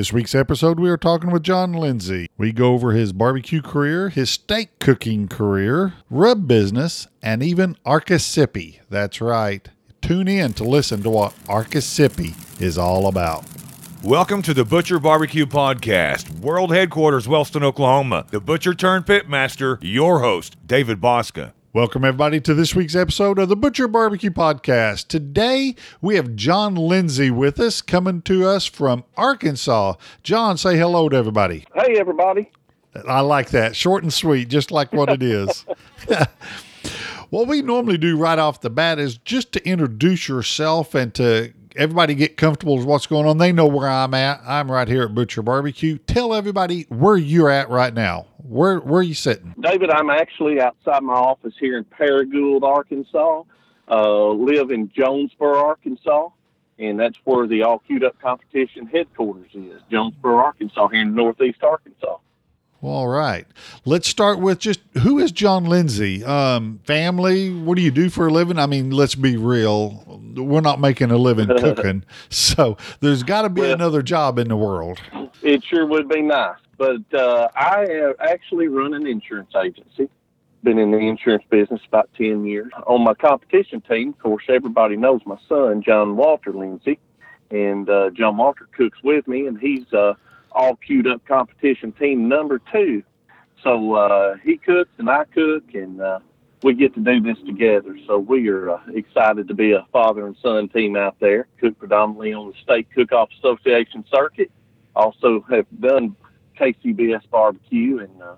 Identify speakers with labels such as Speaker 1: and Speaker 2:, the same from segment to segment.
Speaker 1: This week's episode, we are talking with John Lindsay. We go over his barbecue career, his steak cooking career, rub business, and even Arcasippy. That's right. Tune in to listen to what Arcasippy is all about.
Speaker 2: Welcome to the Butcher Barbecue Podcast, world headquarters, Wellston, Oklahoma. The Butcher turned Pitmaster, your host, David Bouska.
Speaker 1: Welcome, everybody, to this week's episode of the Butcher Barbecue Podcast. Today, we have John Lindsay with us, coming to us from Arkansas. John, say hello to everybody.
Speaker 3: Hey, everybody.
Speaker 1: I like that. Short and sweet, just like what it is. what we normally do right off the bat is just to introduce yourself and to everybody get comfortable with what's going on. They know where I'm at. I'm right here at Butcher Barbecue. Tell everybody where you're at right now. Where where are you sitting?
Speaker 3: David, I'm actually outside my office here in Paragould, Arkansas. Uh, live in Jonesboro, Arkansas, and that's where the All Queued Up Competition headquarters is. Jonesboro, Arkansas, here in Northeast Arkansas.
Speaker 1: All right. Let's start with just who is John Lindsay? Um, family, what do you do for a living? I mean, let's be real. We're not making a living cooking. so there's got to be
Speaker 3: Well-
Speaker 1: another job in the world.
Speaker 3: It sure would be nice, but uh, I actually run an insurance agency. Been in the insurance business about ten years. On my competition team, of course, everybody knows my son, John Walter Lindsay, and uh, John Walter cooks with me, and he's uh, all queued up competition team number two. So uh, he cooks and I cook, and uh, we get to do this together. So we are uh, excited to be a father and son team out there. Cook predominantly on the Steak Cook-Off Association circuit. Also have done KCBS barbecue, and uh,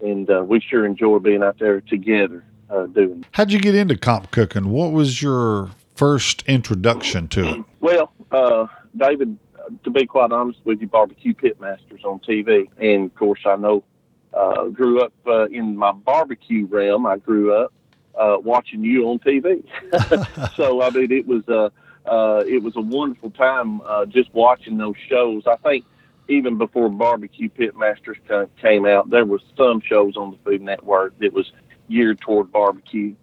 Speaker 3: and uh, we sure enjoy being out there together uh, doing.
Speaker 1: How'd you get into comp cooking? What was your first introduction to it?
Speaker 3: Well, uh, David, to be quite honest with you, barbecue pitmasters on TV, and of course I know. Uh, grew up uh, in my barbecue realm. I grew up uh, watching you on TV, so I mean it was uh, uh, it was a wonderful time uh, just watching those shows. I think even before barbecue pitmasters ca- came out, there was some shows on the Food Network that was geared toward barbecue,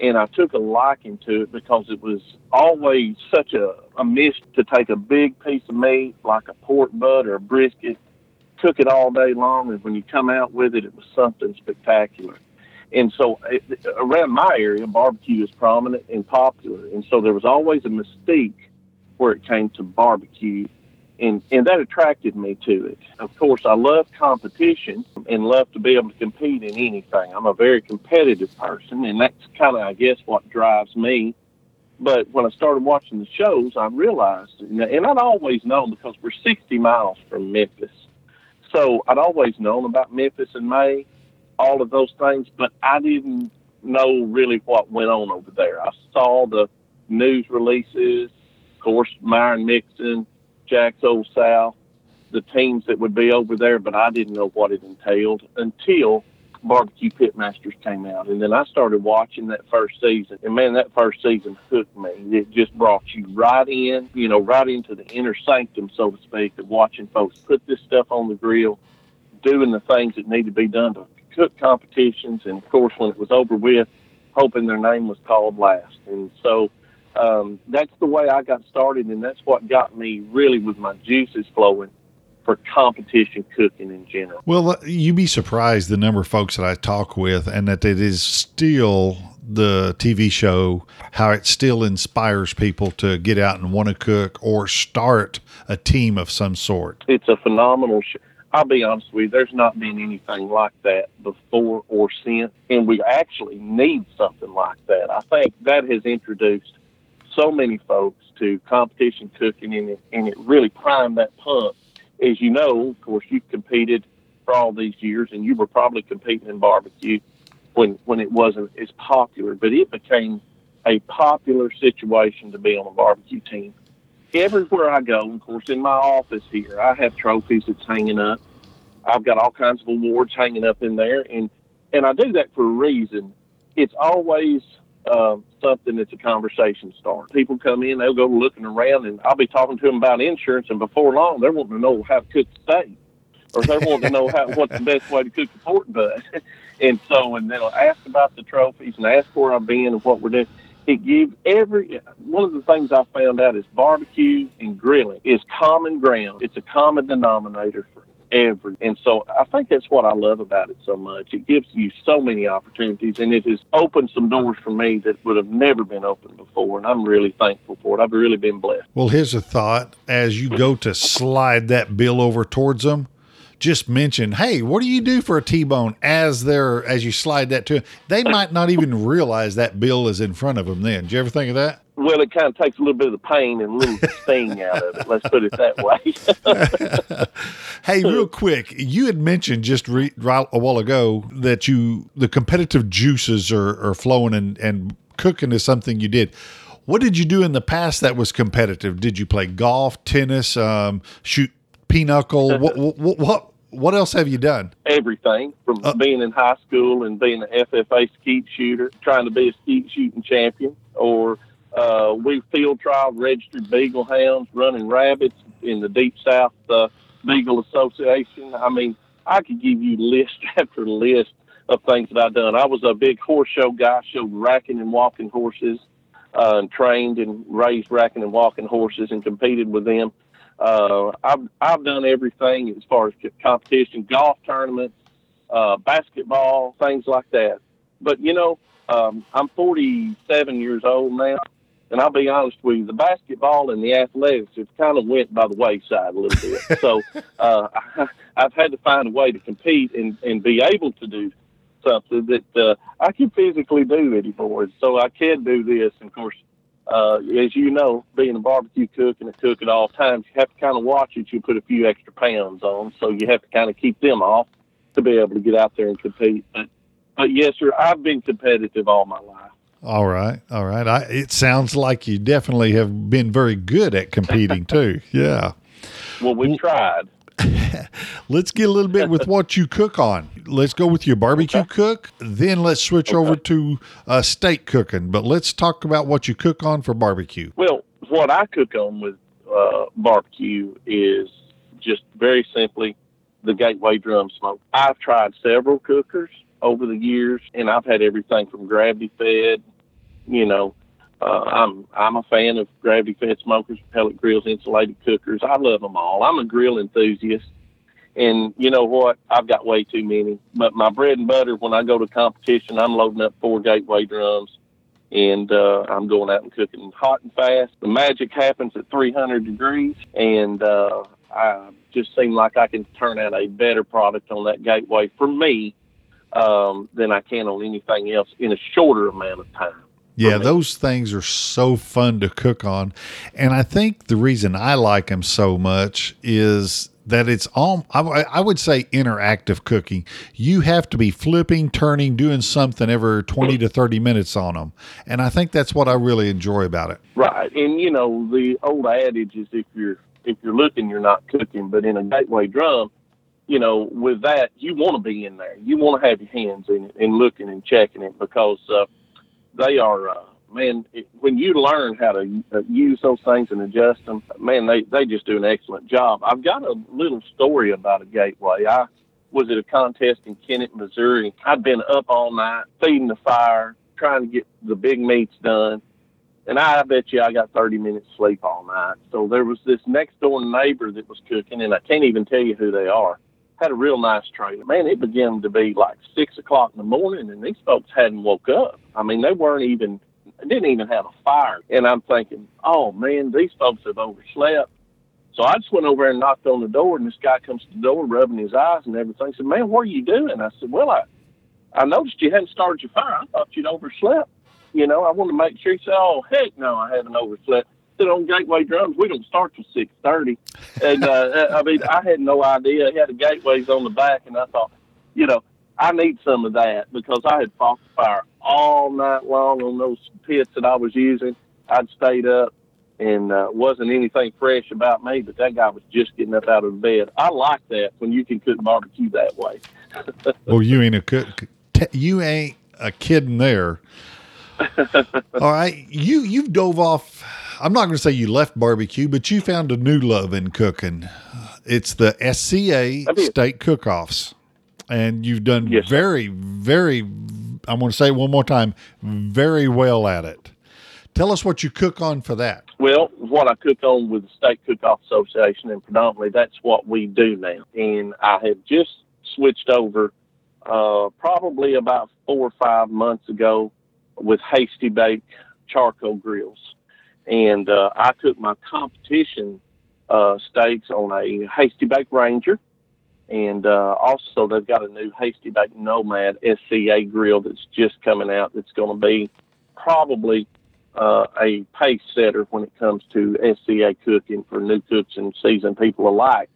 Speaker 3: and I took a liking to it because it was always such a, a miss to take a big piece of meat like a pork butt or a brisket, cook it all day long, and when you come out with it, it was something spectacular. And so it, around my area, barbecue is prominent and popular, and so there was always a mystique where it came to barbecue. And, and that attracted me to it. Of course, I love competition and love to be able to compete in anything. I'm a very competitive person, and that's kind of, I guess, what drives me. But when I started watching the shows, I realized, and I'd always known because we're 60 miles from Memphis. So I'd always known about Memphis in May, all of those things, but I didn't know really what went on over there. I saw the news releases, of course, Myron Mixon, Jack's Old South, the teams that would be over there, but I didn't know what it entailed until Barbecue Pitmasters came out. And then I started watching that first season. And man, that first season hooked me. It just brought you right in, you know, right into the inner sanctum, so to speak, of watching folks put this stuff on the grill, doing the things that need to be done to cook competitions. And of course, when it was over with, hoping their name was called last. And so, um, that's the way I got started, and that's what got me really with my juices flowing for competition cooking in general.
Speaker 1: Well, you'd be surprised the number of folks that I talk with, and that it is still the TV show, how it still inspires people to get out and want to cook or start a team of some sort.
Speaker 3: It's a phenomenal show. I'll be honest with you, there's not been anything like that before or since, and we actually need something like that. I think that has introduced so many folks to competition cooking, and it, and it really primed that pump. As you know, of course, you've competed for all these years, and you were probably competing in barbecue when when it wasn't as popular, but it became a popular situation to be on a barbecue team. Everywhere I go, of course, in my office here, I have trophies that's hanging up. I've got all kinds of awards hanging up in there, and and I do that for a reason. It's always um, something that's a conversation starter. People come in, they'll go looking around, and I'll be talking to them about insurance, and before long, they're wanting to know how to cook steak, or they're wanting to know how what's the best way to cook a pork butt. and so, and they'll ask about the trophies and ask where I've been and what we're doing. it gives every one of the things I found out is barbecue and grilling is common ground. It's a common denominator for every. And so I think that's what I love about it so much. It gives you so many opportunities and it has opened some doors for me that would have never been opened before. And I'm really thankful for it. I've really been blessed.
Speaker 1: Well, here's a thought as you go to slide that bill over towards them. Just mention, hey, what do you do for a T-bone? As they're as you slide that to them, they might not even realize that bill is in front of them. Then, did you ever think of that?
Speaker 3: Well, it kind of takes a little bit of the pain and a little sting out of it. Let's put it that way.
Speaker 1: Hey, real quick, you had mentioned just re, right a while ago that you the competitive juices are, are flowing and, and cooking is something you did. What did you do in the past that was competitive? Did you play golf, tennis, um, shoot pinochle? what, what what what else have you done?
Speaker 3: Everything from
Speaker 1: Uh,
Speaker 3: being in high school and being an FFA skeet shooter, trying to be a skeet shooting champion, or uh, we field trial registered beagle hounds, running rabbits in the Deep South uh, Beagle Association. I mean, I could give you list after list of things that I've done. I was a big horse show guy, showed racking and walking horses, uh, and trained and raised racking and walking horses and competed with them. Uh, I've I've done everything as far as competition, golf tournaments, uh, basketball, things like that. But you know, um, I'm 47 years old now, and I'll be honest with you, the basketball and the athletics have kind of went by the wayside a little bit. so uh, I, I've had to find a way to compete and, and be able to do something that uh, I can physically do anymore. So I can do this. And of course, uh, as you know, being a barbecue cook and a cook at all times, you have to kind of watch it. You put a few extra pounds on, so you have to kind of keep them off to be able to get out there and compete. But, but yes, sir, I've been competitive all my life.
Speaker 1: All right, all right. I, it sounds like you definitely have been very good at competing too. Yeah.
Speaker 3: Well, we've tried.
Speaker 1: Let's get a little bit with what you cook on. Let's go with your barbecue cook. Then let's switch over to uh, steak cooking. But let's talk about what you cook on for barbecue.
Speaker 3: Well, what I cook on with uh, barbecue is just very simply the Gateway drum smoke. I've tried several cookers over the years, and I've had everything from gravity fed. You know, uh, I'm I'm a fan of gravity fed smokers, pellet grills, insulated cookers. I love them all. I'm a grill enthusiast. And you know what? I've got way too many. But my bread and butter, when I go to competition, I'm loading up four gateway drums and uh, I'm going out and cooking hot and fast. The magic happens at 300 degrees, and uh, I just seem like I can turn out a better product on that gateway for me um, than I can on anything else in a shorter amount of time.
Speaker 1: Yeah, those things are so fun to cook on. And I think the reason I like them so much is that it's all, I, I would say, interactive cooking. You have to be flipping, turning, doing something every 20 to 30 minutes on them. And I think that's what I really enjoy about it.
Speaker 3: Right, and you know the old adage is if you're if you're looking, you're not cooking. But in a gateway drum, you know, with that, you want to be in there. You want to have your hands in it and looking and checking it because uh, they are, uh, man. It, when you learn how to uh, use those things and adjust them, man, they they just do an excellent job. I've got a little story about a gateway. I was at a contest in Kennett, Missouri. I'd been up all night feeding the fire, trying to get the big meats done. And I bet you I got 30 minutes sleep all night. So there was this next door neighbor that was cooking, and I can't even tell you who they are. Had a real nice trailer. Man, it began to be like six o'clock in the morning, and these folks hadn't woke up. I mean, they weren't even, didn't even have a fire. And I'm thinking, oh man, these folks have overslept. So I just went over and knocked on the door, and this guy comes to the door, rubbing his eyes and everything. He said, "Man, what are you doing?" I said, "Well, I, I noticed you hadn't started your fire. I thought you'd overslept. You know, I wanted to make sure." He said, "Oh, heck no, I haven't overslept." Said, "On Gateway Drums, we don't start till six thirty, and uh, I mean, I had no idea. He had the gateways on the back, and I thought, you know, I need some of that because I had fought the fire all night long on those pits that I was using. I'd stayed up and uh, wasn't anything fresh about me, but that guy was just getting up out of bed. I like that when you can cook barbecue that way.
Speaker 1: Well, you ain't a cook. You ain't a kidding there. All right, you you've dove off. I'm not going to say you left barbecue, but you found a new love in cooking. It's the SCA State cook-offs, and you've done
Speaker 3: Yes,
Speaker 1: very, very. I'm going to say it one more time, very well at it. Tell us what you cook on for that.
Speaker 3: Well, what I cook on with the Steak Cook-Off Association, and predominantly that's what we do now. And I have just switched over uh, probably about four or five months ago with Hasty Bake charcoal grills. And uh, I cook my competition uh, steaks on a Hasty Bake Ranger. And uh, also, they've got a new Hasty Bake Nomad SCA grill that's just coming out that's going to be probably uh, a pace setter when it comes to SCA cooking for new cooks and seasoned people alike.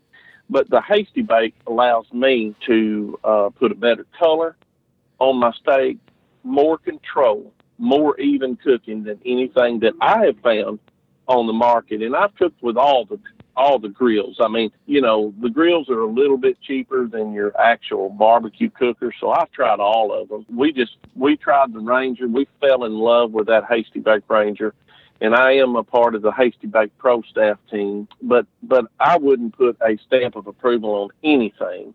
Speaker 3: But the Hasty Bake allows me to uh, put a better color on my steak, more control, more even cooking than anything that I have found on the market. And I've cooked with all the all the grills. I mean, you know, the grills are a little bit cheaper than your actual barbecue cooker, so I've tried all of them. We just we tried the Ranger. We fell in love with that Hasty Bake Ranger, and I am a part of the Hasty Bake Pro staff team. But but I wouldn't put a stamp of approval on anything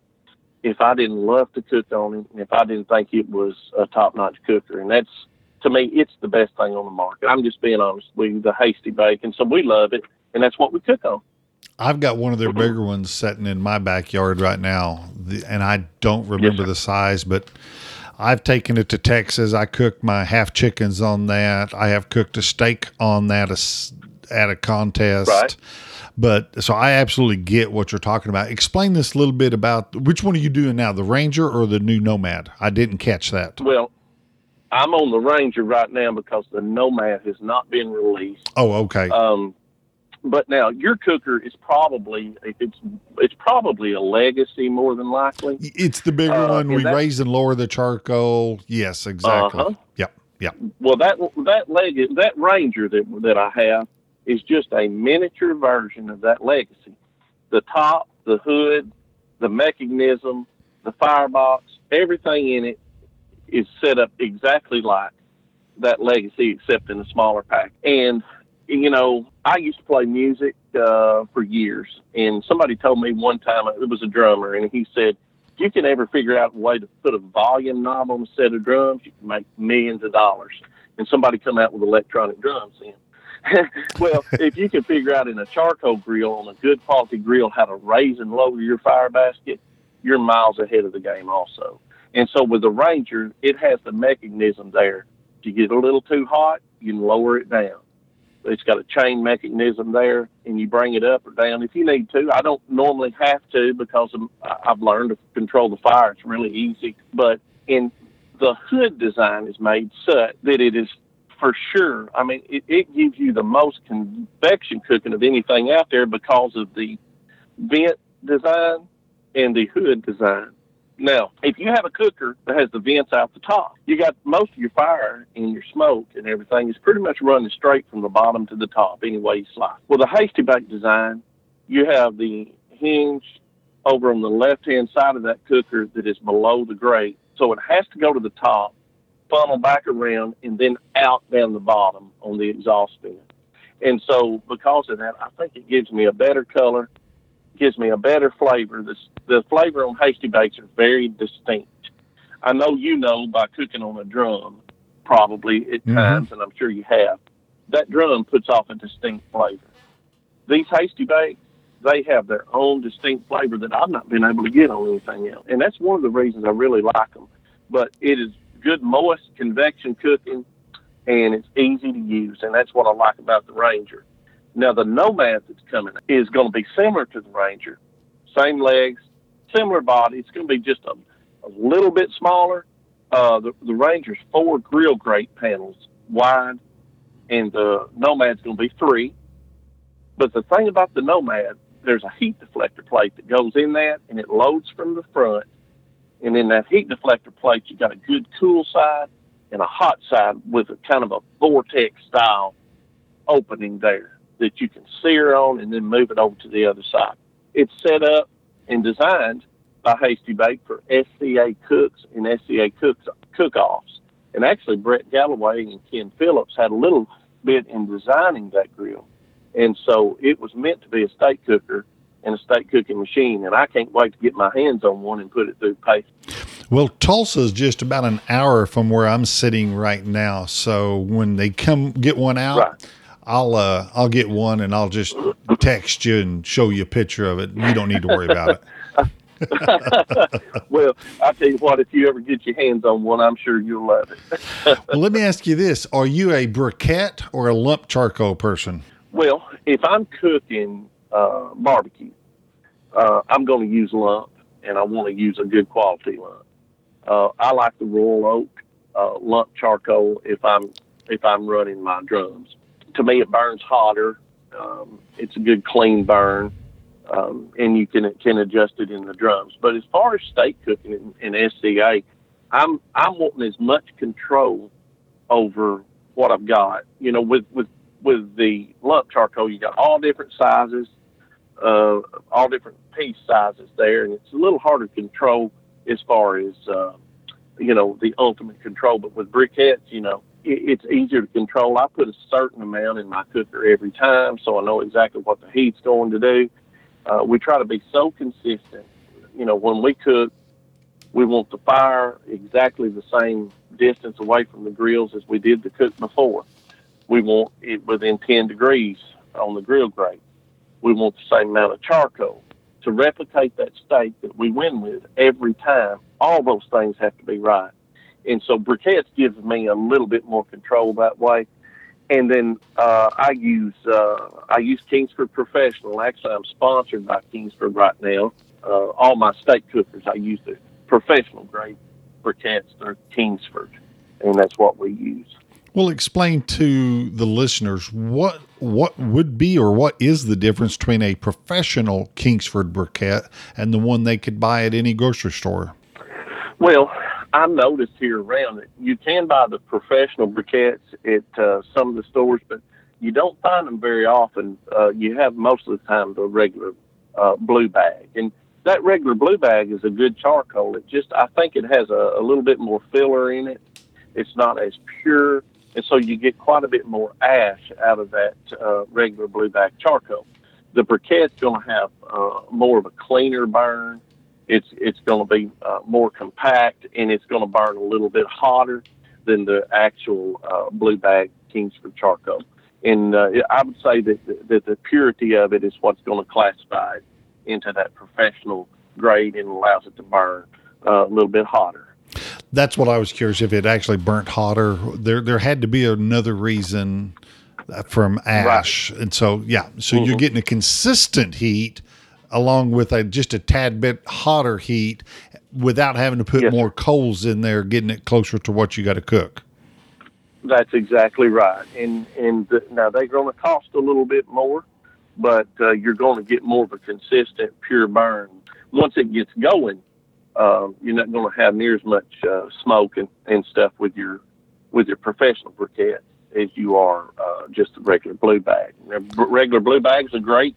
Speaker 3: if I didn't love to cook on it, and if I didn't think it was a top notch cooker, and that's to me, it's the best thing on the market. I'm just being honest with you, the Hasty Bake, and so we love it, and that's what we cook on.
Speaker 1: I've got one of their mm-hmm. bigger ones sitting in my backyard right now, and I don't remember
Speaker 3: Yes,
Speaker 1: the size, but I've taken it to Texas. I cooked my half chickens on that. I have cooked a steak on that at a contest.
Speaker 3: Right.
Speaker 1: But so I absolutely get what you're talking about. Explain this a little bit about which one are you doing now, the Ranger or the new Nomad? I didn't catch that.
Speaker 3: Well, I'm on the Ranger right now because the Nomad has not been released.
Speaker 1: Oh, okay.
Speaker 3: Um, but now your cooker is probably it's it's probably a legacy more than likely.
Speaker 1: it's the bigger
Speaker 3: uh,
Speaker 1: one. We
Speaker 3: that-
Speaker 1: raise and lower the charcoal. Yes, exactly.
Speaker 3: Uh-huh.
Speaker 1: Yep. Yep.
Speaker 3: Well, that that leg that Ranger that that I have is just a miniature version of that legacy. The top, the hood, the mechanism, the firebox, everything in it is set up exactly like that legacy, except in a smaller pack. And you know, I used to play music uh, for years, and somebody told me one time it was a drummer, and he said, "If you can ever figure out a way to put a volume knob on a set of drums, you can make millions of dollars." And somebody come out with electronic drums in. well, if you can figure out in a charcoal grill on a good quality grill how to raise and lower your fire basket, you're miles ahead of the game also. And so with the Ranger, it has the mechanism there. If you get a little too hot, you can lower it down. It's got a chain mechanism there, and you bring it up or down if you need to. I don't normally have to because I've learned to control the fire. It's really easy. But in the hood design is made such that it is for sure. I mean, it, it gives you the most convection cooking of anything out there because of the vent design and the hood design. Now, if you have a cooker that has the vents out the top, you got most of your fire and your smoke and everything is pretty much running straight from the bottom to the top any way you slice. Well, the hasty bake design, you have the hinge over on the left hand side of that cooker that is below the grate. So it has to go to the top, funnel back around, and then out down the bottom on the exhaust vent. And so because of that, I think it gives me a better color, gives me a better flavor. The, the flavor on hasty bakes are very distinct. I know you know by cooking on a drum, probably at
Speaker 1: Mhm.
Speaker 3: times, and I'm sure you have. That drum puts off a distinct flavor. These hasty bakes, they have their own distinct flavor that I've not been able to get on anything else, and that's one of the reasons I really like them. But it is good moist convection cooking, and it's easy to use, and that's what I like about the Ranger. Now the Nomad that's coming is going to be similar to the Ranger, same legs, similar body. It's going to be just a, a little bit smaller. Uh, the, the Ranger's four grill grate panels wide, and the Nomad's going to be three. But the thing about the Nomad, there's a heat deflector plate that goes in that, and it loads from the front. And in that heat deflector plate, you got a good cool side and a hot side with a kind of a vortex style opening there that you can sear on and then move it over to the other side. It's set up and designed by Hasty Bake for SCA cooks and SCA cooks cook-offs. And actually, Brett Galloway and Ken Phillips had a little bit in designing that grill. And so it was meant to be a steak cooker, and a steak cooking machine, and I can't wait to get my hands on one and put it through pace.
Speaker 1: Well, Tulsa is just about an hour from where I'm sitting right now. So when they come get one out,
Speaker 3: Right.
Speaker 1: I'll uh, I'll get one and I'll just text you and show you a picture of it. You don't need to worry about it.
Speaker 3: Well, I tell you what, if you ever get your hands on one, I'm sure you'll love it.
Speaker 1: Well, let me ask you this: Are you a briquette or a lump charcoal person?
Speaker 3: Well, if I'm cooking uh, barbecue, uh, I'm going to use lump, and I want to use a good quality lump. Uh, I like the Royal Oak uh, lump charcoal if I'm if I'm running my drums. To me, it burns hotter. Um, it's a good clean burn, um, and you can can adjust it in the drums. But as far as steak cooking in, in SCA, I'm I'm wanting as much control over what I've got. You know, with with with the lump charcoal, you got all different sizes, uh, all different piece sizes there, and it's a little harder to control as far as uh, you know the ultimate control. But with briquettes, you know, it, it's easier to control. I put a certain amount in my cooker every time, so I know exactly what the heat's going to do. Uh, we try to be so consistent. You know, when we cook, we want the fire exactly the same distance away from the grills as we did the cook before. We want it within 10 degrees on the grill grate. We want the same amount of charcoal. To replicate that steak that we win with every time, all those things have to be right. And so briquettes gives me a little bit more control that way. And then uh, I use uh, I use Kingsford Professional. Actually, I'm sponsored by Kingsford right now. Uh, all my steak cookers, I use the professional grade briquettes. They're Kingsford, and that's what we use.
Speaker 1: Well, explain to the listeners what what would be or what is the difference between a professional Kingsford briquette and the one they could buy at any grocery store.
Speaker 3: Well, I noticed here around that you can buy the professional briquettes at uh, some of the stores, but you don't find them very often. Uh, you have most of the time the regular uh, blue bag, and that regular blue bag is a good charcoal. It just I think it has a, a little bit more filler in it. It's not as pure, and so you get quite a bit more ash out of that uh, regular blue bag charcoal. The briquette's going to have uh, more of a cleaner burn it's it's going to be uh, more compact and it's going to burn a little bit hotter than the actual uh, blue bag Kingsford charcoal. And uh, I would say that that the purity of it is what's going to classify it into that professional grade and allows it to burn uh, a little bit hotter.
Speaker 1: That's what I was curious if it actually burnt hotter. There there had to be another reason uh, from ash, and so yeah, so you're getting a consistent heat along with a just a tad bit hotter heat without having to put
Speaker 3: Yes,
Speaker 1: more coals in there, getting it closer to what you got to cook.
Speaker 3: That's exactly right. And and the, now they're going to cost a little bit more, but uh, you're going to get more of a consistent, pure burn. Once it gets going, um, you're not going to have near as much uh, smoke and, and stuff with your with your professional briquette as you are uh, just a regular blue bag. Regular blue bags are great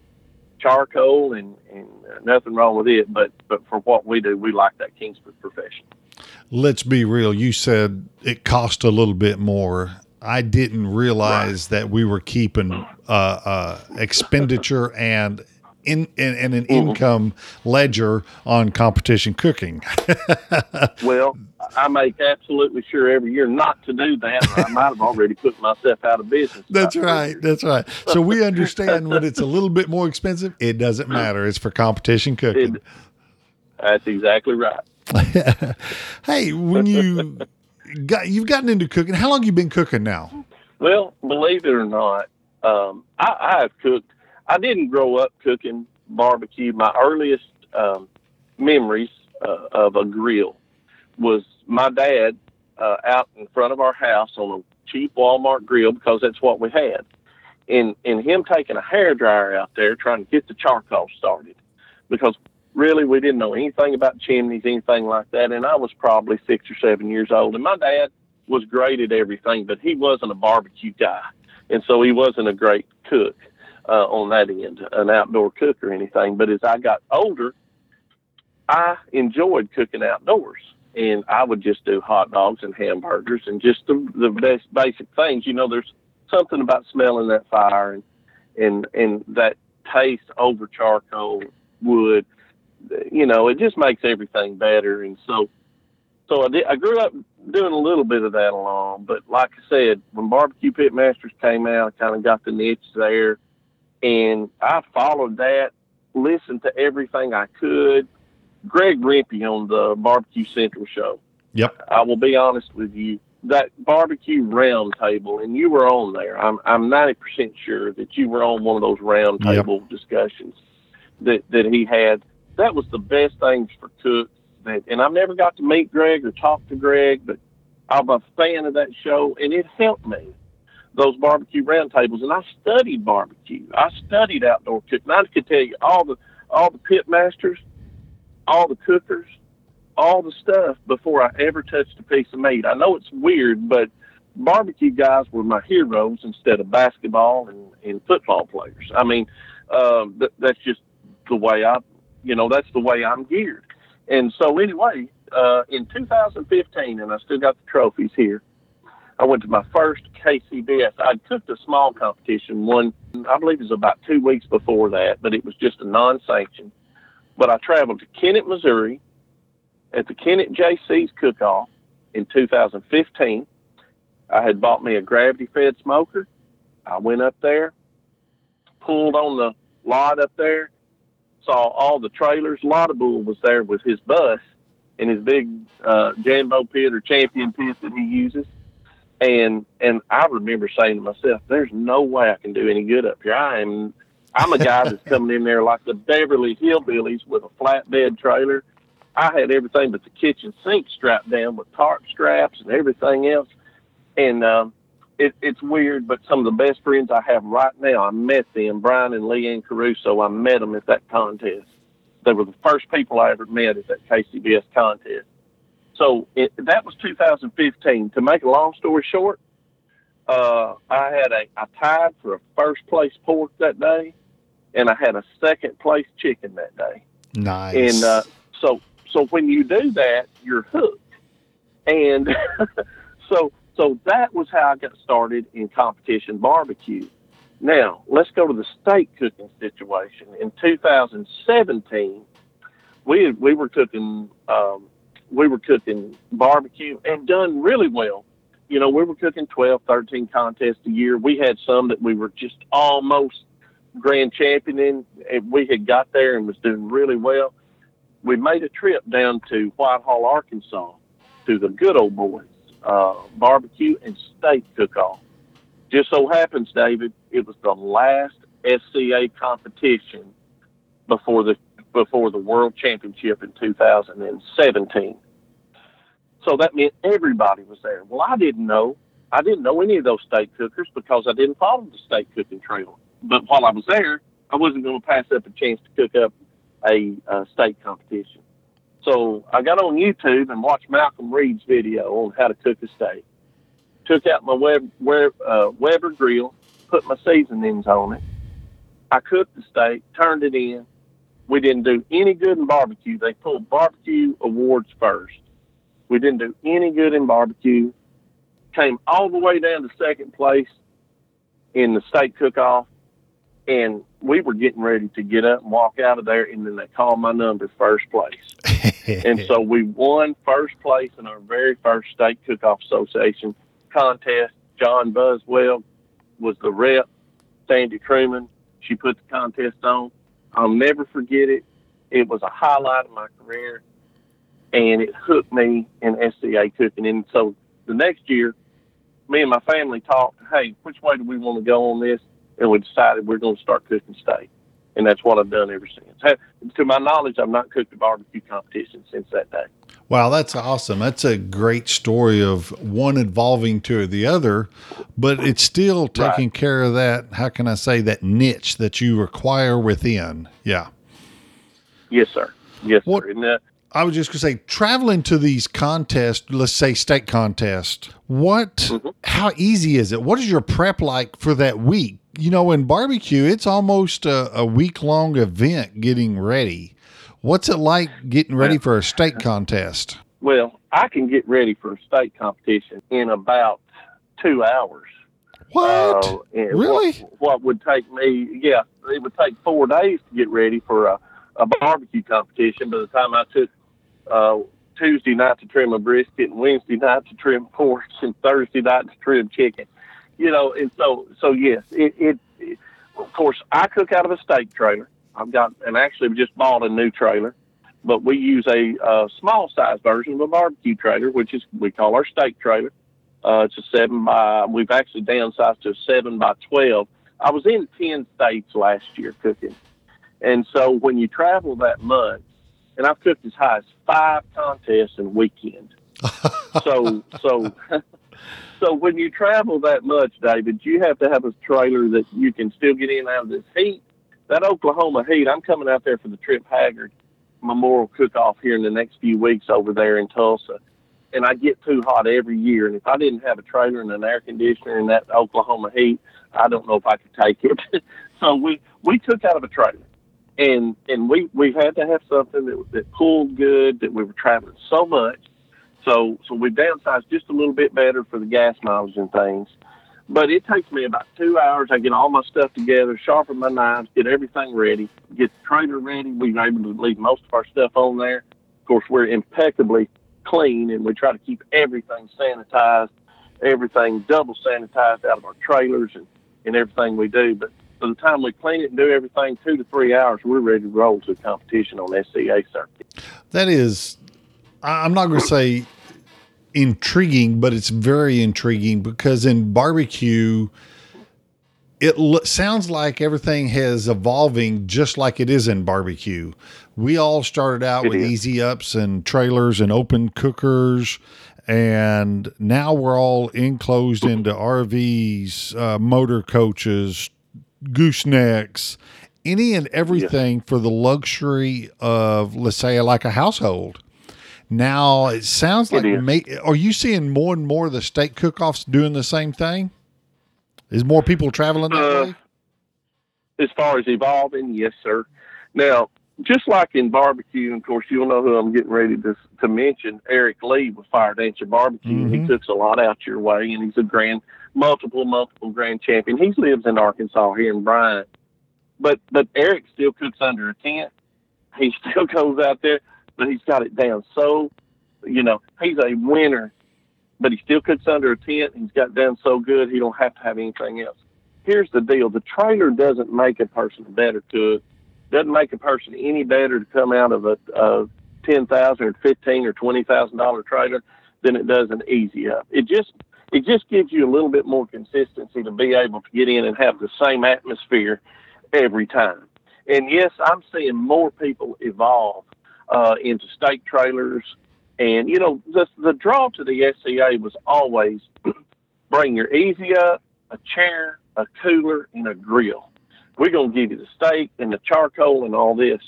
Speaker 3: charcoal and, and nothing wrong with it, but but for what we do, we like that Kingsford profession.
Speaker 1: Let's be real. You said it cost a little bit more. I didn't realize that we were keeping uh, uh, expenditure and in, and, and an income ledger on competition cooking.
Speaker 3: Well, I make absolutely sure every year not to do that. I might have already put myself out of business.
Speaker 1: That's right. That's right. So we understand when it's a little bit more expensive, it doesn't matter. It's for competition cooking.
Speaker 3: It- That's exactly right.
Speaker 1: hey, when you got you've gotten into cooking, how long you been cooking now?
Speaker 3: Well, believe it or not, um, I, I have cooked. I didn't grow up cooking barbecue. My earliest um, memories uh, of a grill was my dad uh, out in front of our house on a cheap Walmart grill because that's what we had, and and him taking a hair dryer out there trying to get the charcoal started because really we didn't know anything about chimneys, anything like that, and I was probably six or seven years old, and my dad was great at everything, but he wasn't a barbecue guy, and so he wasn't a great cook uh, on that end, an outdoor cook or anything. But as I got older, I enjoyed cooking outdoors, and I would just do hot dogs and hamburgers and just the the best basic things. You know, there's something about smelling that fire and and and that taste over charcoal wood. You know, it just makes everything better. And so, so I did. I grew up doing a little bit of that along, but like I said, when Barbecue Pit Masters came out, I kind of got the niche there, and I followed that, listened to everything I could. Greg Rempe on the Barbecue Central show.
Speaker 1: Yep.
Speaker 3: I will be honest with you. That barbecue round table, and you were on there. I'm I'm ninety percent sure that you were on one of those round
Speaker 1: Yep.
Speaker 3: table discussions that that he had. That was the best things for cooks. That, and I've never got to meet Greg or talk to Greg, but I'm a fan of that show, and it helped me. Those barbecue round tables, and I studied barbecue. I studied outdoor cooking. I could tell you all the all the pit masters, all the cookers, all the stuff before I ever touched a piece of meat. I know it's weird, but barbecue guys were my heroes instead of basketball and, and football players. I mean, um, th- that's just the way I, you know, that's the way I'm geared. And so anyway, uh, in 2015, and I still got the trophies here. I went to my first KCBS. I took the small competition one, I believe it was about two weeks before that, but it was just a non-sanctioned. But I traveled to Kennett, Missouri, at the Kennett JC's cook-off in 2015. I had bought me a gravity-fed smoker. I went up there, pulled on the lot up there, saw all the trailers. Lotta Bull was there with his bus and his big uh, Jambo pit or champion pit that he uses. And and I remember saying to myself, "There's no way I can do any good up here. I am I'm a guy that's coming in there like the Beverly Hillbillies with a flatbed trailer. I had everything but the kitchen sink strapped down with tarp straps and everything else. And um, it, it's weird, but some of the best friends I have right now, I met them, Brian and Leanne Caruso. I met them at that contest. They were the first people I ever met at that KCBS contest. So it, that was 2015. To make a long story short, uh, I had a I tied for a first place pork that day, and I had a second place chicken that day.
Speaker 1: Nice.
Speaker 3: And uh, so so when you do that, you're hooked. And so so that was how I got started in competition barbecue. Now let's go to the steak cooking situation. In 2017, we we were cooking um, we were cooking barbecue and done really well. You know, we were cooking 12, 13 contests a year. We had some that we were just almost grand champion in. And we had got there and was doing really well. We made a trip down to Whitehall, Arkansas, to the good old boys uh, barbecue and steak cook-off. Just so happens, David, it was the last SCA competition before the before the World Championship in 2017. So that meant everybody was there. Well, I didn't know. I didn't know any of those steak cookers because I didn't follow the steak cooking trail. But while I was there, I wasn't going to pass up a chance to cook up a, uh steak competition. So I got on YouTube and watched Malcolm Reed's video on how to cook a steak. Took out my Web, Web, uh, Weber grill, put my seasonings on it. I cooked the steak, turned it in. We didn't do any good in barbecue. They pulled barbecue awards first. We didn't do any good in barbecue. Came all the way down to second place in the state cook-off, and we were getting ready to get up and walk out of there, and then they called my number first place. and so we won first place in our very first Steak Cook-Off Association contest. John Buzzwell was the rep. Sandy Truman, she put the contest on. I'll never forget it. It was a highlight of my career, and it hooked me in SCA cooking. And so the next year, me and my family talked, hey, which way do we want to go on this? And we decided we're going to start cooking steak. And that's what I've done ever since. To my knowledge, I've not cooked a barbecue competition since that day.
Speaker 1: Wow, that's awesome. That's a great story of one evolving to the other, but it's still taking care of that. How can I say that niche that you require within? Yeah.
Speaker 3: Yes, sir. Yes,
Speaker 1: What-
Speaker 3: sir. And, uh,
Speaker 1: I was just going to say, traveling to these contests, let's say state contest, what,
Speaker 3: Mhm.
Speaker 1: how easy is it? What is your prep like for that week? You know, in barbecue, it's almost a, a week long event getting ready. What's it like getting ready for a state contest?
Speaker 3: well, I can get ready for a state competition in about two hours.
Speaker 1: What?
Speaker 3: Uh,
Speaker 1: Really?
Speaker 3: What, what would take me? Yeah, it would take four days to get ready for a, a barbecue competition. By the time I took uh, Tuesday night to trim a brisket, and Wednesday night to trim pork, and Thursday night to trim chicken, you know, and so so yes, it, it, it of course I cook out of a steak trailer. I've got and actually we just bought a new trailer, but we use a uh, small size version of a barbecue trailer, which is we call our steak trailer. Uh, it's a seven by. We've actually downsized to a seven by twelve. I was in ten states last year cooking, and so when you travel that much, and I've cooked as high as five contests in a weekend. so so so when you travel that much, David, you have to have a trailer that you can still get in out of this heat. That Oklahoma heat, I'm coming out there for the Trip Haggard Memorial Cook Off here in the next few weeks over there in Tulsa. And I get too hot every year. And if I didn't have a trailer and an air conditioner in that Oklahoma heat, I don't know if I could take it. so we, we took out of a trailer. And and we, we had to have something that, that pulled good, that we were traveling so much. So so we downsized just a little bit better for the gas mileage and things. But it takes me about two hours. I get all my stuff together, sharpen my knives, get everything ready, get the trailer ready. We were able to leave most of our stuff on there. Of course, we're impeccably clean, and we try to keep everything sanitized, everything double sanitized out of our trailers and, and everything we do. But by the time we clean it and do everything, two to three hours, we're ready to roll to a competition on SCA circuit.
Speaker 1: That is, I'm not going to say intriguing, but it's very intriguing because in barbecue, it lo- sounds like everything has evolving just like it is in barbecue. We all started out
Speaker 3: It
Speaker 1: with
Speaker 3: is.
Speaker 1: easy ups and trailers and open cookers. And now we're all enclosed into RVs, uh, motor coaches, goosenecks, any and everything for the luxury of, let's say, like a household. Now it sounds like,
Speaker 3: It is.
Speaker 1: ma- are you seeing more and more of the state cook-offs doing the same thing? Is more people traveling that
Speaker 3: Uh,
Speaker 1: way?
Speaker 3: as far as evolving, yes, sir. Now, just like in barbecue, of course, you'll know who I'm getting ready to to mention. Eric Lee with Fire Dancer Barbecue. He
Speaker 1: Mhm.
Speaker 3: cooks a lot out your way, and he's a grand, multiple, multiple grand champion. He lives in Arkansas here in Bryant, but but Eric still cooks under a tent. He still goes out there, but he's got it down so, you know, he's a winner. But he still cooks under a tent. He's got it down so good he don't have to have anything else here's the deal: the trailer doesn't make a person better cook. Doesn't make a person any better to come out of a, a ten thousand or fifteen or twenty thousand dollar trailer than it does an easy up. It just it just gives you a little bit more consistency to be able to get in and have the same atmosphere every time. And yes, I'm seeing more people evolve uh, into state trailers. And you know, the the draw to the SCA was always bring your easy up, a chair, a cooler, and a grill. We're going to give you the steak and the charcoal and all this.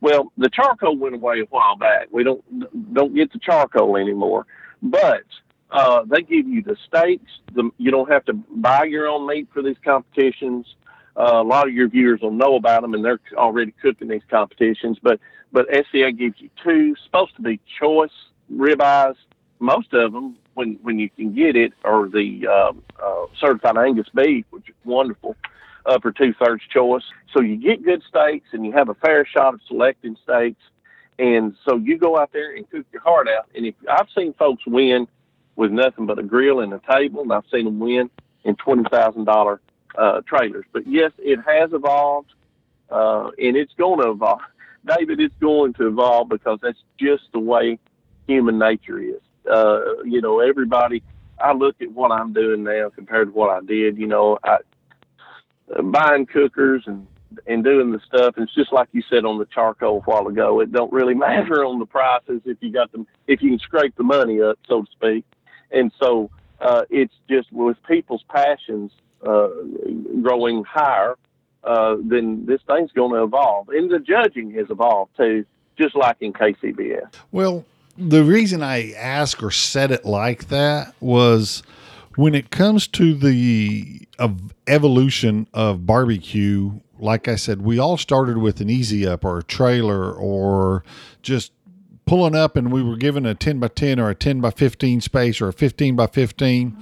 Speaker 3: Well, the charcoal went away a while back. We don't don't get the charcoal anymore, but uh, they give you the steaks. The, you don't have to buy your own meat for these competitions. Uh, a lot of your viewers will know about them, and they're already cooking these competitions. But but SCA gives you two, supposed to be choice ribeyes. Most of them, when when you can get it, are the um, uh, certified Angus beef, which is wonderful, uh, for two thirds choice. So you get good steaks, and you have a fair shot of selecting steaks. And so you go out there and cook your heart out. And if I've seen folks win with nothing but a grill and a table, and I've seen them win in twenty thousand dollar uh, trailers. But yes, it has evolved, uh, and it's going to evolve. David, it's going to evolve because that's just the way human nature is. Uh, you know, everybody. I look at what I'm doing now compared to what I did. You know, I uh, buying cookers and and doing the stuff. And it's just like you said on the charcoal a while ago. It don't really matter on the prices if you got them if you can scrape the money up, so to speak. And so uh, it's just with people's passions uh, growing higher, uh, then this thing's going to evolve. And the judging has evolved too, just like in KCBS.
Speaker 1: Well, the reason I ask or said it like that was when it comes to the evolution of barbecue. Like I said, we all started with an easy up or a trailer or just pulling up, and we were given a ten by ten or a ten by fifteen space or a fifteen by fifteen.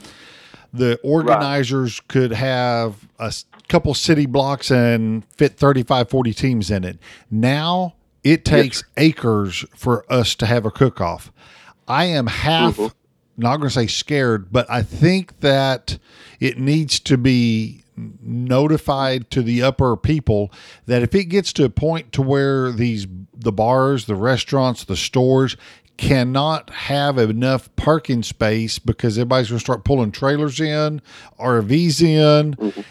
Speaker 1: The organizers could have a couple city blocks and fit 35, 40 teams in it. Now it takes acres for us to have a cook off. I am half, mm-hmm. not going to say scared, but I think that it needs to be notified to the upper people that if it gets to a point to where these the bars, the restaurants, the stores cannot have enough parking space because everybody's going to start pulling trailers in, RVs in.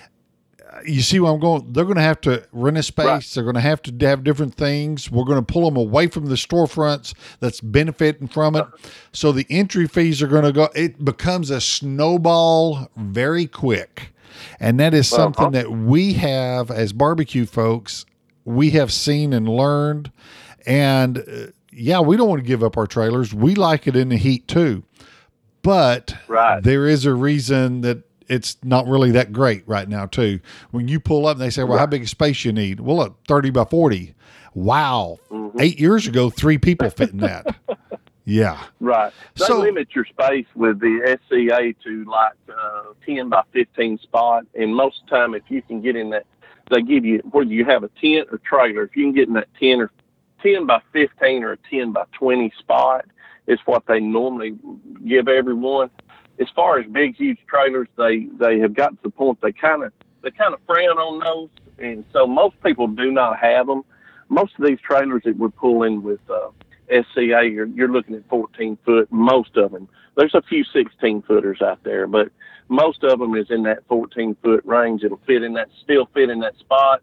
Speaker 1: You see where I'm going? They're going to have to rent a space.
Speaker 3: Right.
Speaker 1: They're going to have to have different things. We're going to pull them away from the storefronts that's benefiting from it. So the entry fees are going to go. It becomes a snowball very quick. And that is something that we have as barbecue folks, we have seen and learned. And uh, yeah, we don't want to give up our trailers. We like it in the heat too. But
Speaker 3: Right.
Speaker 1: there is a reason that it's not really that great right now too. When you pull up and they say, "Well, how big a space you need?" Well, look, thirty by forty. Wow,
Speaker 3: Mm-hmm.
Speaker 1: eight years ago, three people fit in that. yeah,
Speaker 3: Right. They
Speaker 1: So-
Speaker 3: limit your space with the SCA to like uh, 10 by 15 spot. And most of the time, if you can get in that, they give you, whether you have a tent or trailer, if you can get in that 10 or 10 by 15 or a 10 by 20 spot, is what they normally give everyone. As far as big, huge trailers, they, they have got to the point they kind of, they kind of frown on those. And so most people do not have them. Most of these trailers that we're pulling with, uh, SCA, you're, you're looking at 14 foot. Most of them. There's a few 16 footers out there, but most of them is in that 14 foot range. It'll fit in that, still fit in that spot,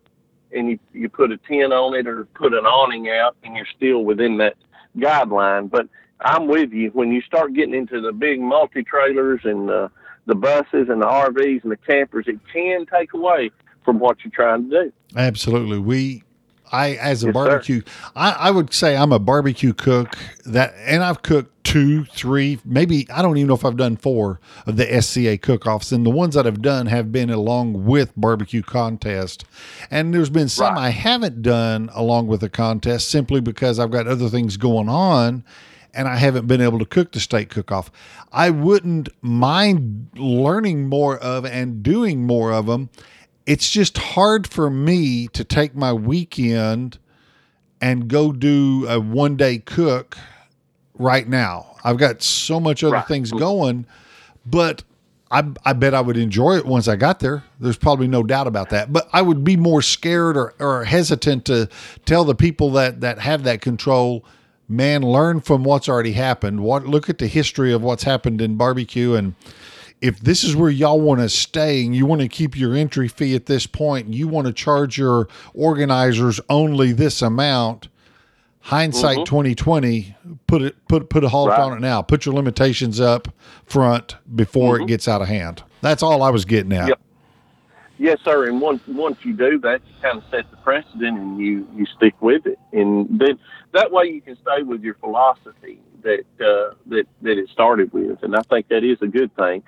Speaker 3: and you you put a tent on it or put an awning out, and you're still within that guideline. But I'm with you when you start getting into the big multi trailers and uh, the buses and the RVs and the campers. It can take away from what you're trying to do.
Speaker 1: absolutely. We, I as a
Speaker 3: Yes,
Speaker 1: barbecue, I, I would say I'm a barbecue cook that, and I've cooked two, three, maybe I don't even know if I've done four of the SCA cook-offs, and the ones that I've done have been along with barbecue contest, and there's been some
Speaker 3: Right.
Speaker 1: I haven't done along with the contest simply because I've got other things going on. And I haven't been able to cook the steak cook-off. I wouldn't mind learning more of and doing more of them it's just hard for me to take my weekend and go do a one day cook right now. I've got so much other
Speaker 3: Right.
Speaker 1: things going, but I, I bet I would enjoy it once I got there. There's probably no doubt about that. But I would be more scared or, or hesitant to tell the people that, that have that control, man, learn from what's already happened. What look at the history of what's happened in barbecue and if this is where y'all want to stay and you want to keep your entry fee at this point, and you want to charge your organizers only this amount, hindsight 2020, put it put put a halt
Speaker 3: Right.
Speaker 1: on it now. Put your limitations up front before it gets out of hand. That's all I was getting at.
Speaker 3: Yep. Yes, sir. And once once you do that, you kind of set the precedent, and you you stick with it, and then that way you can stay with your philosophy that uh, that that it started with, and I think that is a good thing.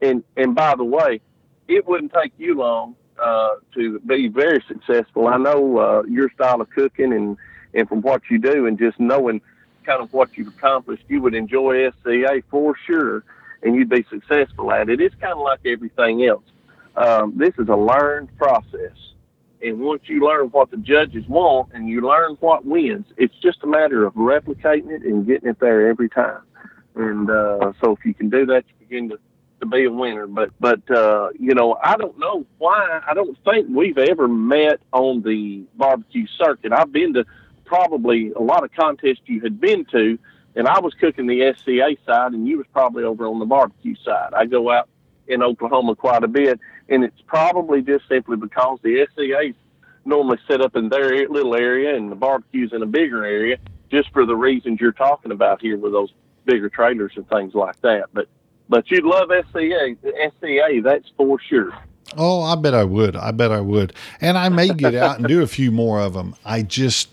Speaker 3: And and by the way, it wouldn't take you long uh, to be very successful. I know uh, your style of cooking, and and from what you do, and just knowing kind of what you've accomplished, you would enjoy SCA for sure, and you'd be successful at it. It's kind of like everything else. Um, this is a learned process. And once you learn what the judges want and you learn what wins, it's just a matter of replicating it and getting it there every time. And uh, so if you can do that, you begin to, to be a winner. But, but uh, you know, I don't know why. I don't think we've ever met on the barbecue circuit. I've been to probably a lot of contests you had been to, and I was cooking the SCA side, and you was probably over on the barbecue side. I go out in Oklahoma quite a bit, and it's probably just simply because the SCA's normally set up in their little area and the barbecue's in a bigger area, just for the reasons you're talking about here with those bigger trailers and things like that. But but you'd love SCA, SCA, that's for sure.
Speaker 1: Oh, I bet I would. I bet I would. And I may get out and do a few more of them. I just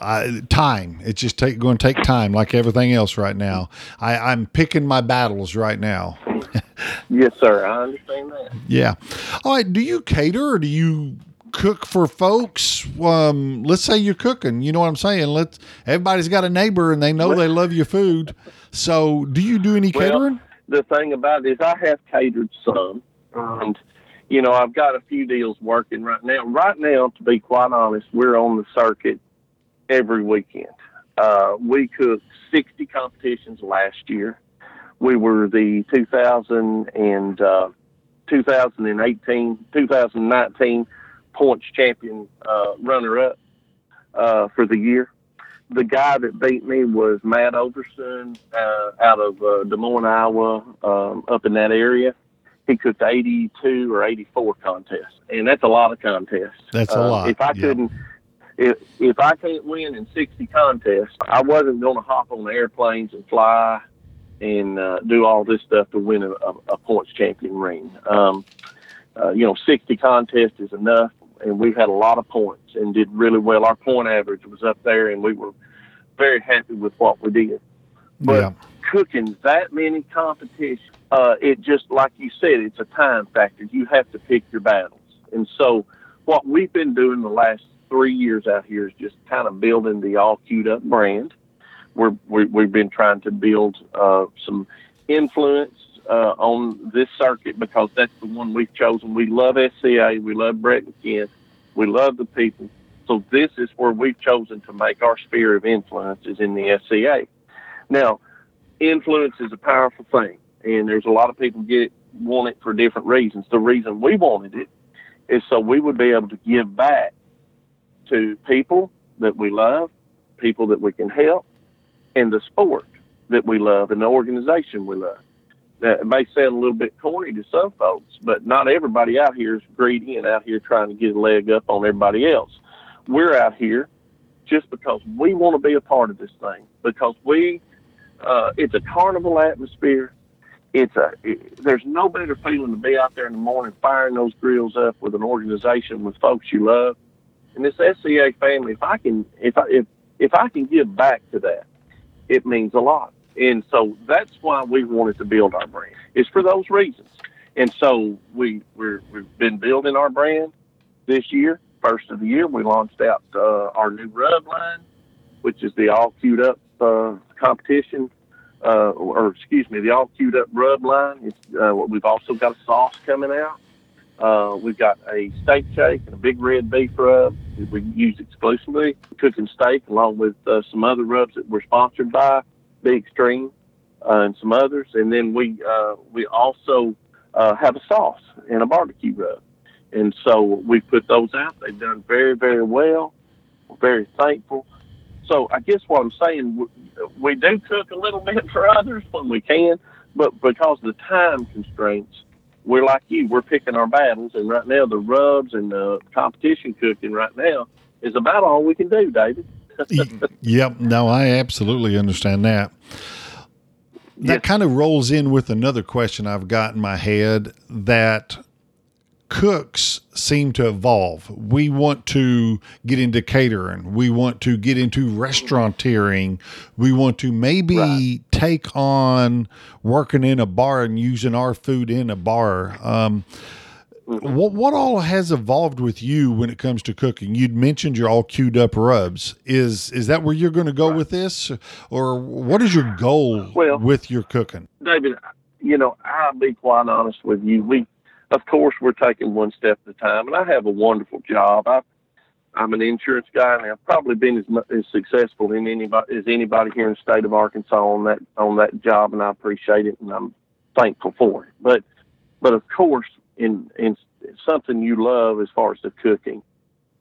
Speaker 1: I, time. It's just take, going to take time, like everything else right now. I, I'm picking my battles right now.
Speaker 3: Yes, sir. I understand that.
Speaker 1: Yeah. All right. Do you cater or do you cook for folks? Um, let's say you're cooking. You know what I'm saying? Let's. Everybody's got a neighbor and they know they love your food. So, do you do any
Speaker 3: Well,
Speaker 1: catering?
Speaker 3: the thing about it is I have catered some, and you know I've got a few deals working right now. Right now, to be quite honest, we're on the circuit every weekend. Uh, we cooked 60 competitions last year. We were the 2000 and uh, 2018, 2019 points champion uh, runner up uh, for the year. The guy that beat me was Matt Overson uh, out of uh, Des Moines, Iowa, um, up in that area. He cooked 82 or 84 contests, and that's a lot of contests.
Speaker 1: That's a
Speaker 3: Uh,
Speaker 1: lot.
Speaker 3: If I
Speaker 1: yeah.
Speaker 3: couldn't, if if I can't win in 60 contests, I wasn't going to hop on airplanes and fly and uh, do all this stuff to win a, a, a points champion ring. Um, uh, you know, 60 contests is enough, and we had a lot of points and did really well. Our point average was up there, and we were very happy with what we did. But
Speaker 1: yeah.
Speaker 3: cooking that many competitions, uh, it just like you said, it's a time factor. You have to pick your battles, and so what we've been doing the last three years out here is just kind of building the all queued up brand. We're, we, we've been trying to build uh, some influence uh, on this circuit because that's the one we've chosen. We love SCA, we love Brett and Ken, we love the people. So this is where we've chosen to make our sphere of influence is in the SCA. Now, influence is a powerful thing, and there's a lot of people get it, want it for different reasons. The reason we wanted it is so we would be able to give back to people that we love, people that we can help, and the sport that we love and the organization we love. It may sound a little bit corny to some folks, but not everybody out here is greedy and out here trying to get a leg up on everybody else. We're out here just because we want to be a part of this thing, because we, uh, it's a carnival atmosphere. It's a, it, there's no better feeling to be out there in the morning firing those grills up with an organization with folks you love. And this SCA family, if I can, if I, if, if I can give back to that, it means a lot. And so that's why we wanted to build our brand. It's for those reasons. And so we we're, we've been building our brand this year. First of the year, we launched out uh, our new rub line, which is the all queued up uh, competition, uh, or excuse me, the all queued up rub line. It's, uh, we've also got a sauce coming out. Uh, we've got a steak shake and a big red beef rub that we use exclusively cooking steak, along with uh, some other rubs that we're sponsored by, Big Extreme, uh, and some others. And then we uh, we also uh, have a sauce and a barbecue rub. And so we put those out. They've done very, very well. We're very thankful. So I guess what I'm saying, we, we do cook a little bit for others when we can, but because of the time constraints, we're like you. We're picking our battles, and right now the rubs and the competition cooking right now is about all we can do, David.
Speaker 1: yep. No, I absolutely understand that. That kind of rolls in with another question I've got in my head that cooks seem to evolve. We want to get into catering. We want to get into restauranteering. We want to maybe
Speaker 3: Right.
Speaker 1: take on working in a bar and using our food in a bar. Um, what what all has evolved with you when it comes to cooking? You'd mentioned you're all queued up rubs. Is is that where you're going to go with this, or what is your goal
Speaker 3: Well-
Speaker 1: with your cooking?
Speaker 3: David, you know, I'll be quite honest with you. We, of course, we're taking one step at a time, and I have a wonderful job. I, I'm an insurance guy, and I've probably been as, as successful in anybody as anybody here in the state of Arkansas on that on that job, and I appreciate it, and I'm thankful for it. But, but of course, in in something you love as far as the cooking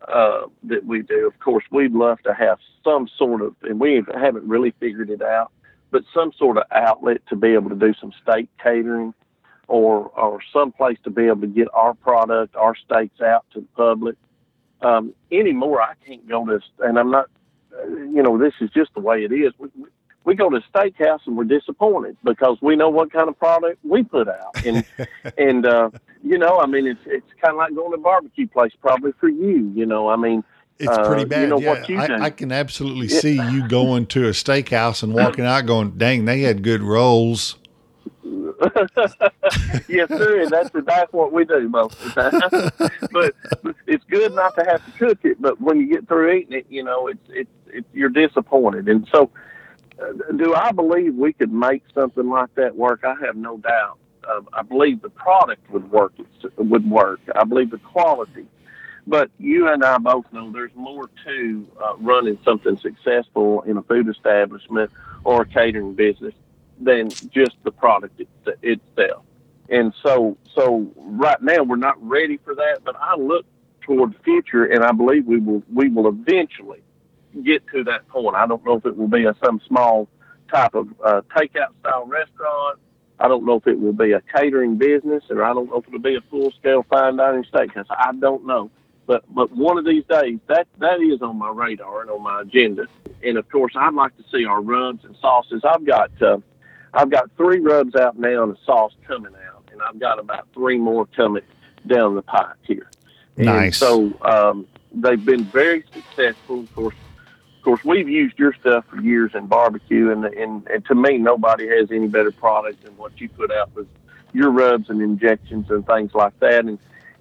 Speaker 3: uh, that we do, of course, we'd love to have some sort of, and we haven't really figured it out but some sort of outlet to be able to do some steak catering or or some place to be able to get our product, our steaks out to the public. Um, anymore, I can't go to, and I'm not, uh, you know, this is just the way it is. We, we- go to a steakhouse and we're disappointed because we know what kind of product we put out, and and uh, you know, I mean, it's it's kind of like going to a barbecue place, probably for you. You know, I mean,
Speaker 1: It's
Speaker 3: uh,
Speaker 1: pretty
Speaker 3: you
Speaker 1: bad.
Speaker 3: know
Speaker 1: yeah,
Speaker 3: what you.
Speaker 1: I, I can absolutely see you going to a steakhouse and walking out, going, "Dang, they had good rolls."
Speaker 3: yes, sir. And that's that's what we do most of the time. but it's good not to have to cook it. But when you get through eating it, you know, it's it's, it's you're disappointed. And so, uh, do I believe we could make something like that work? I have no doubt. Uh, I believe the product would work. Would work. I believe the quality. But you and I both know there's more to uh, running something successful in a food establishment or a catering business than just the product itself. And so, so right now we're not ready for that. But I look toward the future, and I believe we will. We will eventually get to that point. I don't know if it will be a some small type of uh, takeout style restaurant. I don't know if it will be a catering business, or I don't know if it'll be a full scale fine dining steakhouse. I don't know, but but one of these days that that is on my radar and on my agenda. And of course, I'd like to see our rubs and sauces. I've got uh, I've got three rubs out now and a sauce coming out, and I've got about three more coming down the pipe here. And
Speaker 1: nice.
Speaker 3: So um, they've been very successful. Of course, of course, we've used your stuff for years in barbecue, and, and and to me, nobody has any better product than what you put out with your rubs and injections and things like that. And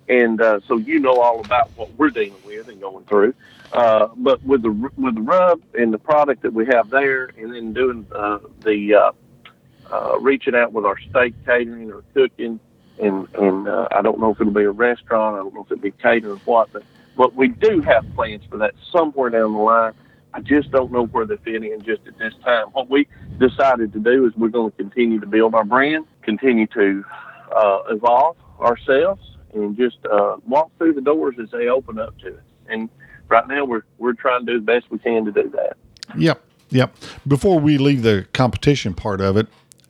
Speaker 3: and uh, so you know all about what we're dealing with and going through. Uh, but with the with the rub and the product that we have there, and then doing uh, the uh, reaching out with our steak catering or cooking, and and uh, I don't know if it'll be a restaurant, I don't know if it'll be catering or what, but but we do have plans for that somewhere down the line. I just don't know where they fit in just at this time. What we decided to do is we're going to continue to build our brand, continue to uh, evolve ourselves, and just uh, walk through the doors as they open up to us. And right now, we're we're trying to do the best we can to do that.
Speaker 1: Yep, yep. Before we leave the competition part of it,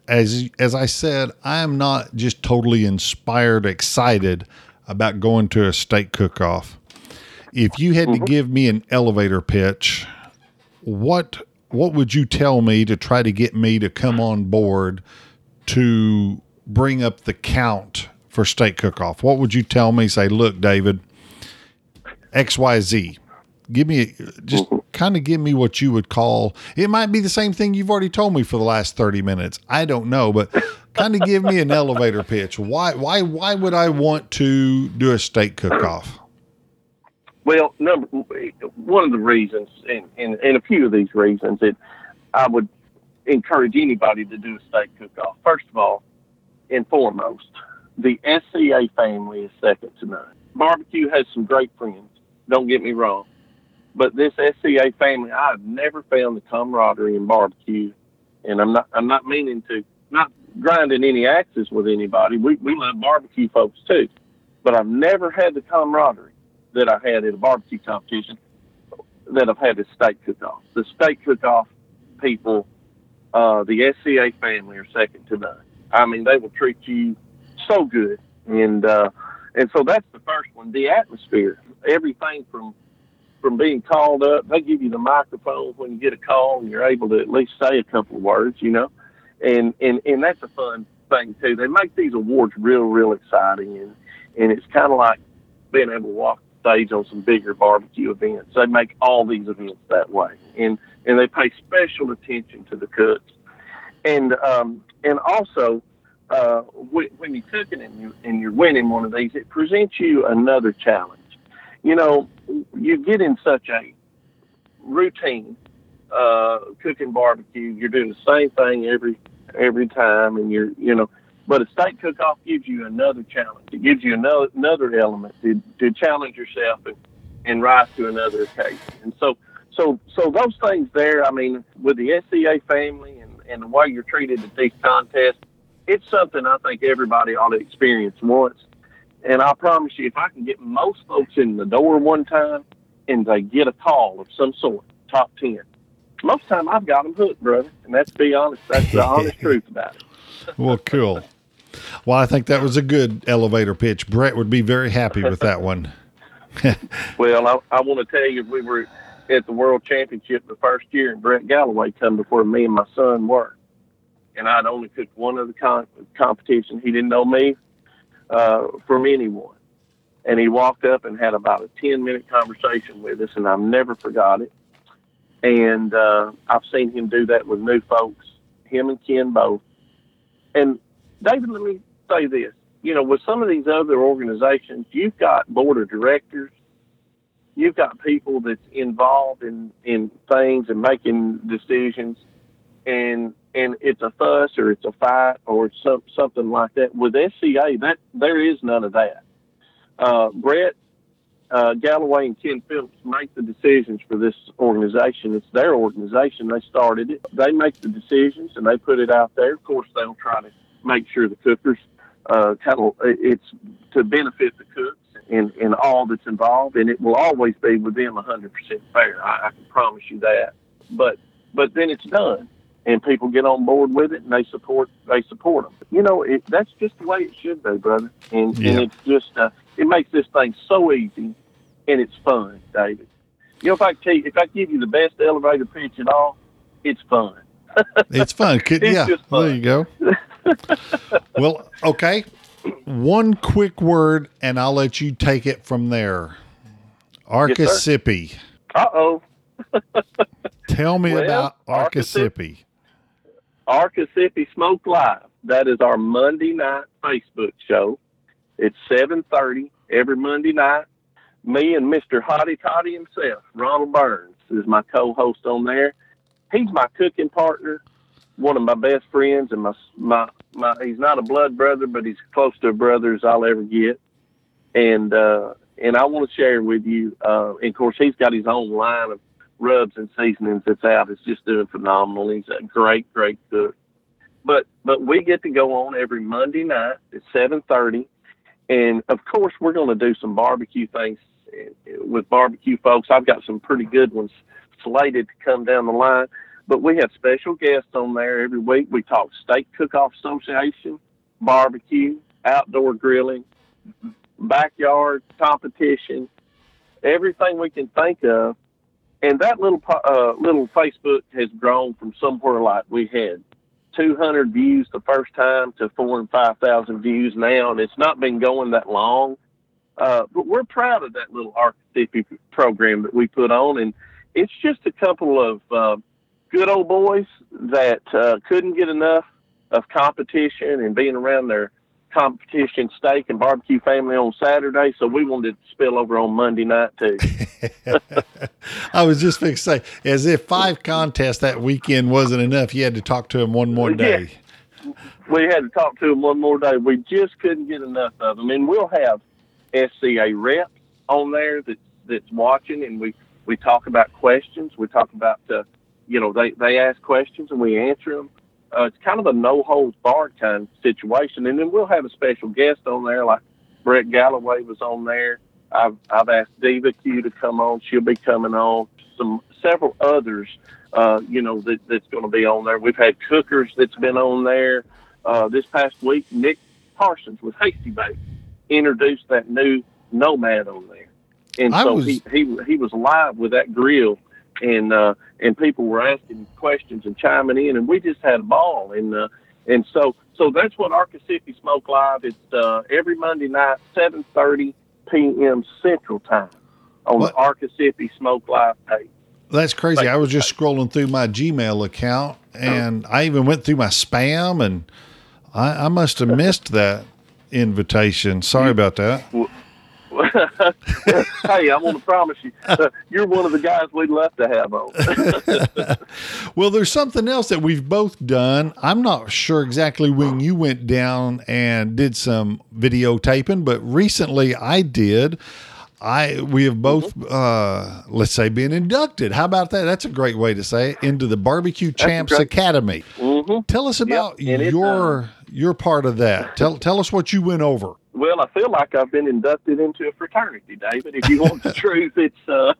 Speaker 1: as as I said, I am not just totally inspired, excited about going to a steak cook-off. If you had mm-hmm. to give me an elevator pitch what what would you tell me to try to get me to come on board to bring up the count for steak cook off? What would you tell me? Say, look, David, XYZ. Give me just kind of give me what you would call it might be the same thing you've already told me for the last 30 minutes. I don't know, but kind of give me an elevator pitch. Why why why would I want to do a steak cook off?
Speaker 3: Well, number one of the reasons, and, and, and a few of these reasons, that I would encourage anybody to do a steak cook-off. First of all, and foremost, the SCA family is second to none. Barbecue has some great friends. Don't get me wrong, but this SCA family, I've never found the camaraderie in barbecue, and I'm not I'm not meaning to not grinding any axes with anybody. We we love barbecue folks too, but I've never had the camaraderie that I had at a barbecue competition that I've had at steak cook-off. The steak cook-off people, uh, the SCA family are second to none. I mean, they will treat you so good, and uh, and so that's the first one. The atmosphere, everything from from being called up, they give you the microphone when you get a call, and you're able to at least say a couple of words, you know, and and and that's a fun thing too. They make these awards real, real exciting, and and it's kind of like being able to walk the stage on some bigger barbecue events. They make all these events that way, and and they pay special attention to the cooks, and um, and also uh, when you're cooking and you and you're winning one of these, it presents you another challenge. You know, you get in such a routine uh, cooking barbecue. You're doing the same thing every every time, and you're you know but a steak cook-off gives you another challenge. It gives you another another element to, to challenge yourself and, and rise to another occasion. And so, so, so those things there. I mean, with the SCA family and, and the way you're treated at these contests, it's something I think everybody ought to experience once. And I promise you, if I can get most folks in the door one time and they get a call of some sort, top ten, most time I've got them hooked, brother. And that's be honest. That's the honest truth about it.
Speaker 1: well, cool. Well, I think that was a good elevator pitch. Brett would be very happy with that one.
Speaker 3: well, I, I want to tell you, we were at the World Championship the first year, and Brett Galloway come before me and my son were. And I'd only cooked one of the con- competition. He didn't know me uh, from anyone. And he walked up and had about a 10 minute conversation with us, and I've never forgot it. And uh, I've seen him do that with new folks, him and Ken both. And David, let me say this. You know, with some of these other organizations, you've got board of directors, you've got people that's involved in, in things and making decisions. and and it's a fuss or it's a fight or some, something like that. With SCA, that there is none of that. Uh, Brett uh, Galloway and Ken Phillips make the decisions for this organization. It's their organization. They started it. They make the decisions and they put it out there. Of course, they'll try to make sure the cookers uh, kind of it's to benefit the cooks and, in all that's involved, and it will always be with within 100% fair. I, I can promise you that. But but then it's done, and people get on board with it, and they support they support them. You know, it, that's just the way it should be, brother. And
Speaker 1: Yeah.
Speaker 3: and it's just uh, it makes this thing so easy, and it's fun, David. You know, if I you, if I give you the best elevator pitch at all, it's fun.
Speaker 1: It's fun.
Speaker 3: It's
Speaker 1: yeah,
Speaker 3: fun.
Speaker 1: there you go. well, okay. One quick word, and I'll let you take it from there. Archissippi.
Speaker 3: Uh oh.
Speaker 1: Tell me
Speaker 3: Well,
Speaker 1: about Archissippi.
Speaker 3: Archissippi Smoke Live. That is our Monday night Facebook show. It's seven thirty every Monday night. Me and Mister Hottie Toddy himself, Ronald Burns, is my co-host on there. He's my cooking partner, one of my best friends, and my my my. He's not a blood brother, but he's close to a brother as I'll ever get. And uh, and I want to share with you. Uh, and of course, he's got his own line of rubs and seasonings that's out. It's just doing phenomenal. He's a great, great cook. But but we get to go on every Monday night at seven thirty, and of course we're going to do some barbecue things uh, with barbecue folks. I've got some pretty good ones slated to come down the line. But we have special guests on there every week. We talk Steak Cook-Off Association, barbecue, outdoor grilling, backyard competition, everything we can think of. And that little uh, little Facebook has grown from somewhere like we had 200 views the first time to four and 5,000 views now, and it's not been going that long. Uh, but we're proud of that little Architecture program that we put on, and it's just a couple of uh, good old boys that uh, couldn't get enough of competition and being around their competition steak and barbecue family on Saturday. So we wanted to spill over on Monday night too.
Speaker 1: I was just fixing to say, as if five contests that weekend wasn't enough, you had to talk to him one more day.
Speaker 3: we had to talk to him one more day. We just couldn't get enough of them, and we'll have SCA reps on there that that's watching, and we we talk about questions. We talk about uh, you know they they ask questions and we answer them. Uh, it's kind of a no holds barred kind of situation, and then we'll have a special guest on there, like Brett Galloway was on there. I've I've asked Diva Q to come on. She'll be coming on. Some several others, uh, you know, that, that's going to be on there. We've had cookers that's been on there. Uh, this past week, Nick Parsons with Hasty Bake introduced that new Nomad on there, and
Speaker 1: I
Speaker 3: so
Speaker 1: was-
Speaker 3: he, he he was live with that grill, and uh, and people were asking questions and chiming in, and we just had a ball, and uh, and so so that's what Arcasipi Smoke Live. It's uh, every Monday night, seven thirty p.m. Central Time on
Speaker 1: What?
Speaker 3: the Arcasipi Smoke Live page.
Speaker 1: That's crazy. I was just scrolling through my Gmail account and I even went through my spam and I, I must have missed that invitation. Sorry about that.
Speaker 3: hey, I want to promise you, uh, you're one of the guys we'd love to have on.
Speaker 1: Well, there's something else that we've both done. I'm not sure exactly when you went down and did some videotaping, but recently I did. I we have both uh let's say been inducted. How about that? That's a great way to say it into the Barbecue Champs
Speaker 3: great-
Speaker 1: Academy.
Speaker 3: hmm
Speaker 1: Tell us about
Speaker 3: it,
Speaker 1: your your part of that. Tell tell us what you went over.
Speaker 3: Well, I feel like I've been inducted into a fraternity, David. If you want the truth, it's uh,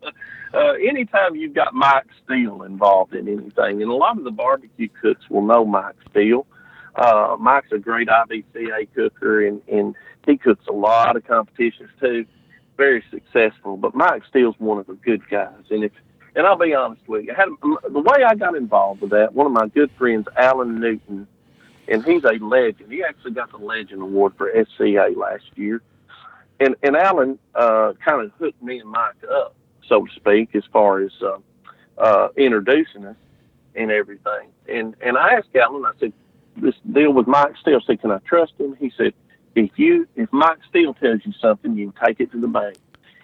Speaker 3: uh, anytime you've got Mike Steele involved in anything, and a lot of the barbecue cooks will know Mike Steele. Uh, Mike's a great IBCA cooker, and, and he cooks a lot of competitions too. Very successful, but Mike Steele's one of the good guys. And if and I'll be honest with you, I had, the way I got involved with that, one of my good friends, Alan Newton, and he's a legend. He actually got the Legend Award for SCA last year. And and Alan uh, kind of hooked me and Mike up, so to speak, as far as uh, uh, introducing us and everything. And and I asked Alan, I said, this deal with Mike Steele, I said, can I trust him? He said, if you if Mike Steele tells you something, you can take it to the bank.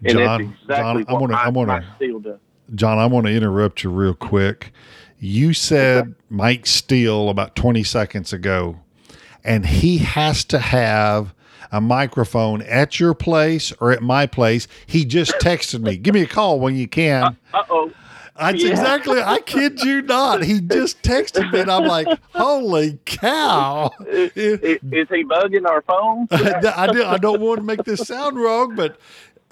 Speaker 3: And
Speaker 1: John,
Speaker 3: that's exactly
Speaker 1: John, I'm
Speaker 3: what
Speaker 1: gonna-
Speaker 3: Mike,
Speaker 1: I'm gonna-
Speaker 3: Mike Steele does.
Speaker 1: John, I want to interrupt you real quick. You said Mike Steele about 20 seconds ago, and he has to have a microphone at your place or at my place. He just texted me, give me a call when you can.
Speaker 3: Uh oh.
Speaker 1: That's
Speaker 3: Yeah.
Speaker 1: exactly, I kid you not. He just texted me, and I'm like, holy cow.
Speaker 3: Is, is he bugging our phone?
Speaker 1: I, do, I don't want to make this sound wrong, but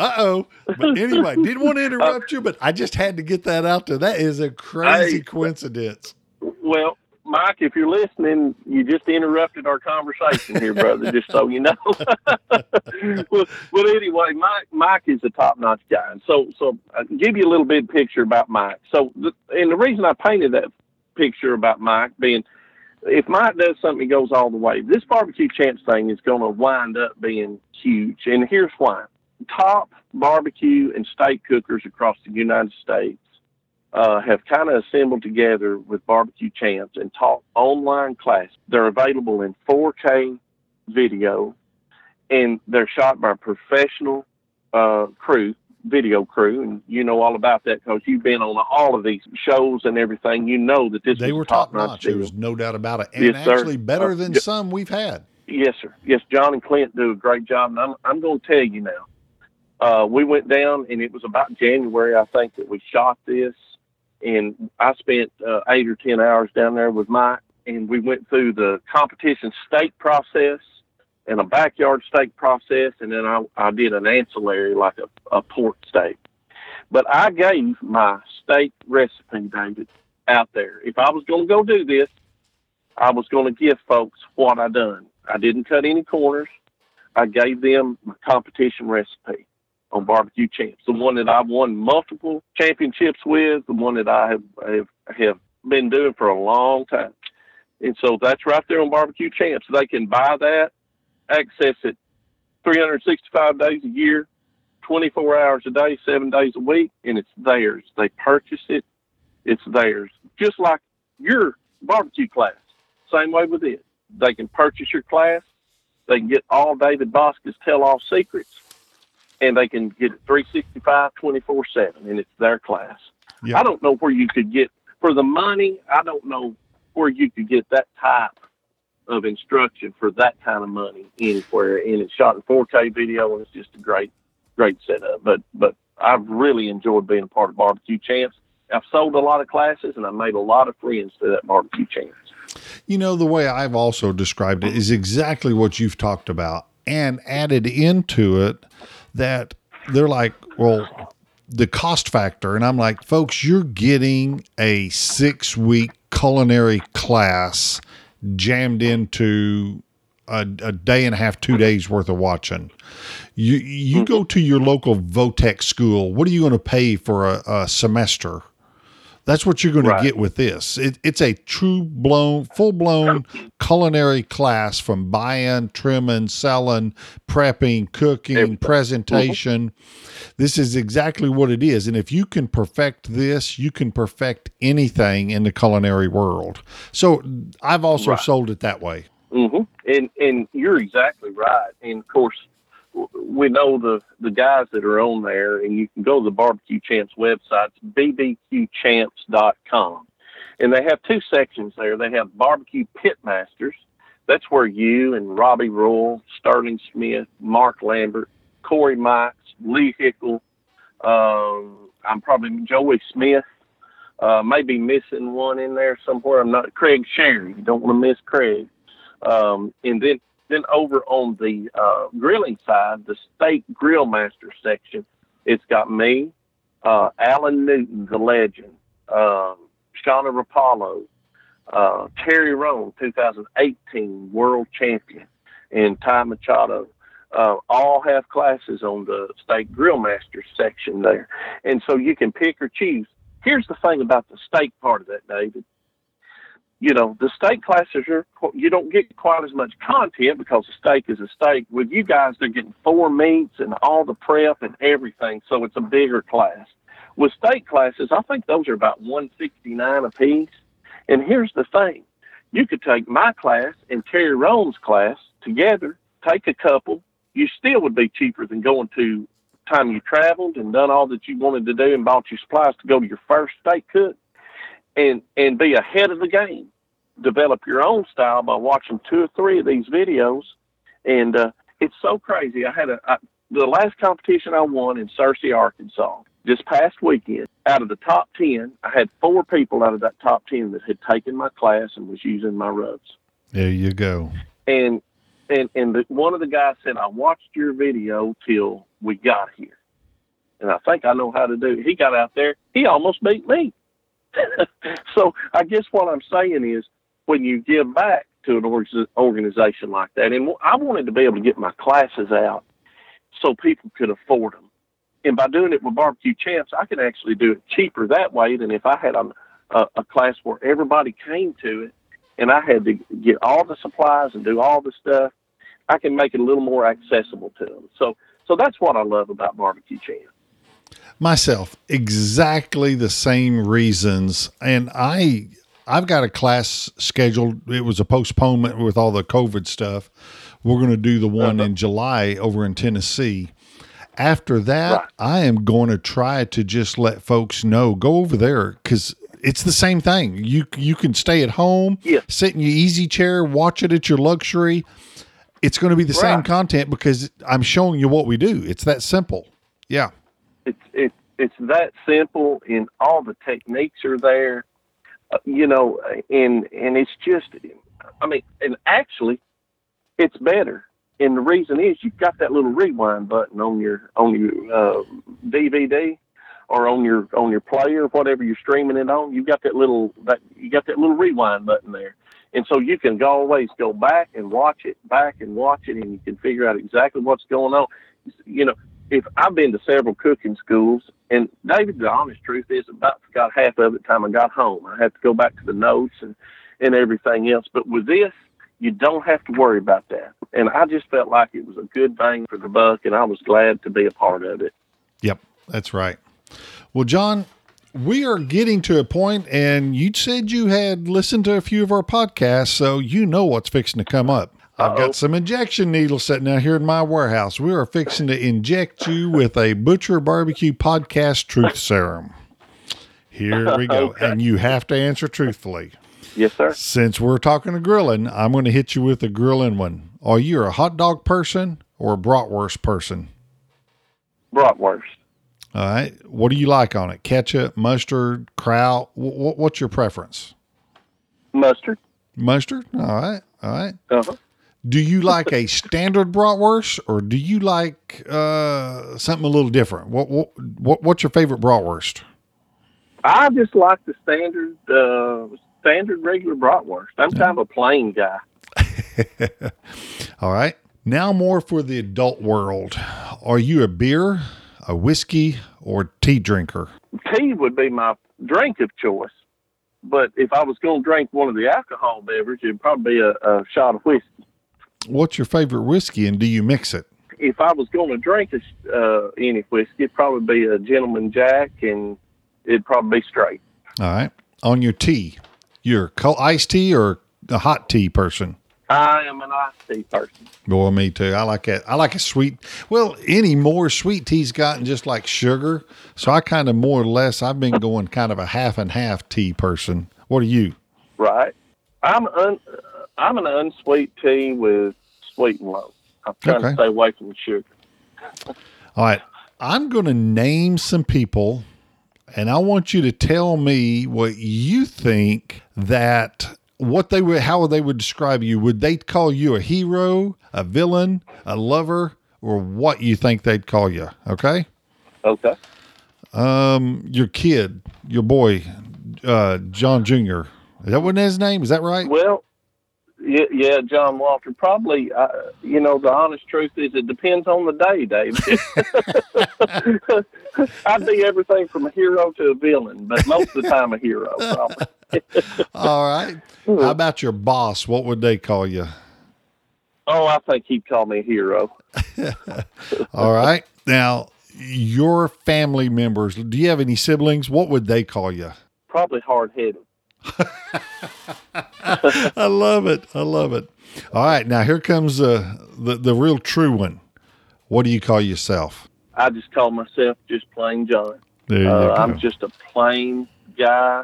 Speaker 1: uh oh. But anyway, didn't want to interrupt you, but I just had to get that out there. That is a crazy
Speaker 3: Hey.
Speaker 1: coincidence.
Speaker 3: Well, Mike, if you're listening, you just interrupted our conversation here, brother. just so you know. well, well, anyway, Mike, Mike is a top-notch guy, and so, so I'll give you a little bit picture about Mike. So, the, and the reason I painted that picture about Mike being, if Mike does something, he goes all the way. This barbecue champs thing is going to wind up being huge, and here's why: top barbecue and steak cookers across the United States uh, have kind of assembled together with Barbecue Champs and taught online class. They're available in 4K video, and they're shot by a professional uh, crew, video crew, and you know all about that because you've been on all of these shows and everything. You know that this
Speaker 1: They were
Speaker 3: top notch.
Speaker 1: There was no doubt about it. And
Speaker 3: Yes, sir.
Speaker 1: actually better
Speaker 3: Uh,
Speaker 1: than
Speaker 3: yeah.
Speaker 1: some we've had.
Speaker 3: Yes, sir. Yes, John and Clint do a great job, and I'm I'm going to tell you now. Uh, we went down, and it was about January, I think, that we shot this, and I spent uh, eight or ten hours down there with Mike, and we went through the competition steak process and a backyard steak process, and then I I did an ancillary like a, a pork steak. But I gave my steak recipe, David, out there. If I was going to go do this, I was going to give folks what I done. I didn't cut any corners. I gave them my competition recipe on barbecue champs, the one that I've won multiple championships with, the one that I have have, have been doing for a long time. And so that's right there on barbecue champs. They can buy that, access it 365 days a year, 24 hours a day, seven days a week, and it's theirs. They purchase it, it's theirs. Just like your barbecue class. Same way with it. They can purchase your class. They can get all David Bosca's tell all secrets, and they can get it 365, 24 7, and it's their class.
Speaker 1: Yeah.
Speaker 3: I don't know where you could get, for the money, I don't know where you could get that type of instruction for that kind of money anywhere. And it's shot in 4K video, and it's just a great, great setup. But, but I've really enjoyed being a part of Barbecue Champs. I've sold a lot of classes, and I made a lot of friends through that Barbecue Champs.
Speaker 1: You know, the way I've also described it is exactly what you've talked about and added into it that they're like, well, the cost factor. And I'm like, folks, you're getting a six week culinary class jammed into a, a day and a half, two days worth of watching. You you mm-hmm. go to your local Votech school. What are you going to pay for a, a semester? That's what you're going
Speaker 3: Right.
Speaker 1: to get with this. It, it's a true blown, full blown culinary class from buying, trimming, selling, prepping, cooking,
Speaker 3: Everything.
Speaker 1: presentation. This is exactly what it is. And if you can perfect this, you can perfect anything in the culinary world. So I've also
Speaker 3: Right.
Speaker 1: sold it that way.
Speaker 3: hmm And and you're exactly right. And of course, we know the the guys that are on there, and you can go to the Barbecue Champs website, bbqchamps.com, and they have two sections there. They have Barbecue Pitmasters. That's where you and Robbie Royal, Sterling Smith, Mark Lambert, Corey Mikes, Lee Hickle, um, I'm probably Joey Smith. Uh, maybe missing one in there somewhere. I'm not Craig Sherry. You don't want to miss Craig. Um, and then then over on the uh, grilling side, the steak grill master section, it's got me, uh, Alan Newton, the legend, um, Shauna Rapallo, uh, Terry Roan, 2018 world champion, and Ty Machado. Uh, all have classes on the steak grill master section there. And so you can pick or choose. Here's the thing about the steak part of that, David you know, the steak classes are, you don't get quite as much content because a steak is a steak. With you guys, they're getting four meats and all the prep and everything. So it's a bigger class. With steak classes, I think those are about 169 a piece. And here's the thing. You could take my class and Terry Roan's class together, take a couple. You still would be cheaper than going to time you traveled and done all that you wanted to do and bought your supplies to go to your first steak cook and and be ahead of the game. Develop your own style by watching two or three of these videos, and uh, it's so crazy. I had a I, the last competition I won in Searcy, Arkansas, this past weekend. Out of the top ten, I had four people out of that top ten that had taken my class and was using my rubs.
Speaker 1: There you go.
Speaker 3: And and and the, one of the guys said, "I watched your video till we got here." and I think I know how to do. It. He got out there, he almost beat me. so I guess what I'm saying is, when you give back to an org- organization like that, and I wanted to be able to get my classes out so people could afford them. And by doing it with barbecue champs, I could actually do it cheaper that way than if I had a, a, a class where everybody came to it and I had to get all the supplies and do all the stuff. I can make it a little more accessible to them. So, so that's what I love about barbecue champs
Speaker 1: myself exactly the same reasons. And i i've got a class scheduled. It was a postponement with all the covid stuff. We're going to do the one uh-huh. in july over in tennessee. After that right. i am going to try to just let folks know go over there because it's the same thing. You you can stay at home
Speaker 3: yeah.
Speaker 1: sit in your easy chair watch it at your luxury. It's going to be the right. same content because i'm showing you what we do. It's that simple. Yeah
Speaker 3: it's it's it's that simple, and all the techniques are there. Uh, you know, and and it's just, I mean, and actually, it's better. And the reason is you've got that little rewind button on your on your uh, DVD or on your on your player, whatever you're streaming it on. You've got that little that you got that little rewind button there, and so you can always go back and watch it, back and watch it, and you can figure out exactly what's going on. You know, if I've been to several cooking schools, and David, the honest truth is, about forgot half of it time I got home. I had to go back to the notes and and everything else. But with this, you don't have to worry about that. And I just felt like it was a good bang for the buck, and I was glad to be a part of it.
Speaker 1: Yep, that's right. Well, John, we are getting to a point, and you said you had listened to a few of our podcasts, so you know what's fixing to come up. I've got some injection needles sitting out here in my warehouse. We are fixing to inject you with a Butcher Barbecue Podcast Truth Serum. Here we go. okay. And you have to answer truthfully.
Speaker 3: Yes, sir.
Speaker 1: Since we're talking to grilling, I'm going to hit you with a grilling one. Are you a hot dog person or a bratwurst person?
Speaker 3: Bratwurst.
Speaker 1: All right. What do you like on it? Ketchup, mustard, kraut? What's your preference?
Speaker 3: Mustard.
Speaker 1: Mustard. All right. All right.
Speaker 3: Uh-huh.
Speaker 1: Do you like a standard bratwurst or do you like uh, something a little different? What, what, what what's your favorite bratwurst?
Speaker 3: I just like the standard uh, standard regular bratwurst. I'm kind of a plain guy.
Speaker 1: All right. Now more for the adult world. Are you a beer, a whiskey, or tea drinker?
Speaker 3: Tea would be my drink of choice. But if I was going to drink one of the alcohol beverages, it'd probably be a, a shot of whiskey.
Speaker 1: What's your favorite whiskey, and do you mix it?
Speaker 3: If I was going to drink a, uh, any whiskey, it'd probably be a Gentleman Jack, and it'd probably be straight.
Speaker 1: All right. On your tea, you're cold iced tea or a hot tea person?
Speaker 3: I am an iced tea person.
Speaker 1: Boy, me too. I like it. I like a sweet. Well, any more sweet tea's gotten just like sugar. So I kind of more or less. I've been going kind of a half and half tea person. What are you?
Speaker 3: Right. I'm un, I'm an unsweet tea with sweet and low. I'm trying okay. to stay away from the sugar.
Speaker 1: All right. I'm going to name some people, and I want you to tell me what you think that what they would, how they would describe you. Would they call you a hero, a villain, a lover, or what you think they'd call you? Okay.
Speaker 3: Okay.
Speaker 1: Um, your kid, your boy, uh, John Jr. Is that what his name? Is that right?
Speaker 3: Well, yeah, yeah, John Walter. Probably, uh, you know, the honest truth is it depends on the day, Dave. I'd be everything from a hero to a villain, but most of the time a hero, probably.
Speaker 1: All right. How about your boss? What would they call you?
Speaker 3: Oh, I think he'd call me a hero.
Speaker 1: All right. Now, your family members, do you have any siblings? What would they call you?
Speaker 3: Probably hard headed.
Speaker 1: I love it. I love it. All right, now here comes uh, the the real true one. What do you call yourself?
Speaker 3: I just call myself just plain John.
Speaker 1: There you uh, go.
Speaker 3: I'm just a plain guy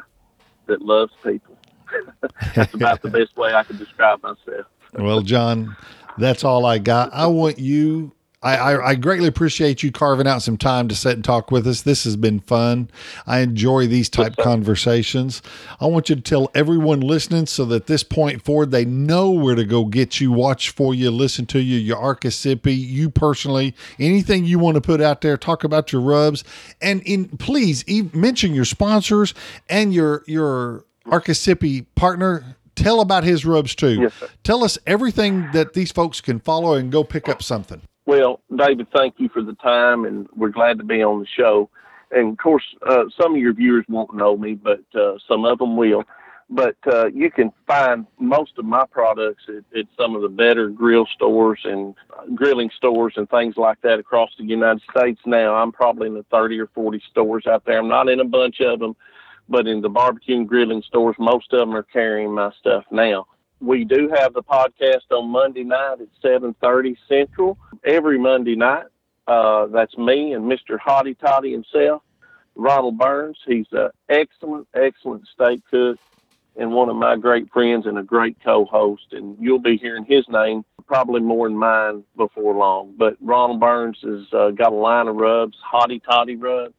Speaker 3: that loves people. That's about the best way I can describe myself.
Speaker 1: well, John, that's all I got. I want you I, I, I, greatly appreciate you carving out some time to sit and talk with us. This has been fun. I enjoy these type conversations. I want you to tell everyone listening so that this point forward they know where to go get you, watch for you, listen to you, your Archesippi, you personally, anything you want to put out there, talk about your rubs, and in please mention your sponsors and your your Archesippi partner tell about his rubs too.
Speaker 3: Yes,
Speaker 1: Tell us everything that these folks can follow and go pick up something.
Speaker 3: Well, David, thank you for the time, and we're glad to be on the show. And of course, uh, some of your viewers won't know me, but uh, some of them will. But uh, you can find most of my products at, at, some of the better grill stores and grilling stores and things like that across the United States. Now, I'm probably in the 30 or 40 stores out there. I'm not in a bunch of them, but in the barbecue and grilling stores, most of them are carrying my stuff now. We do have the podcast on Monday night at 7:30 Central every Monday night. Uh, that's me and Mr. Hottie Toddy himself, Ronald Burns. He's an excellent, excellent steak cook and one of my great friends and a great co-host. And you'll be hearing his name probably more than mine before long. But Ronald Burns has uh, got a line of rubs, Hottie Toddy rubs.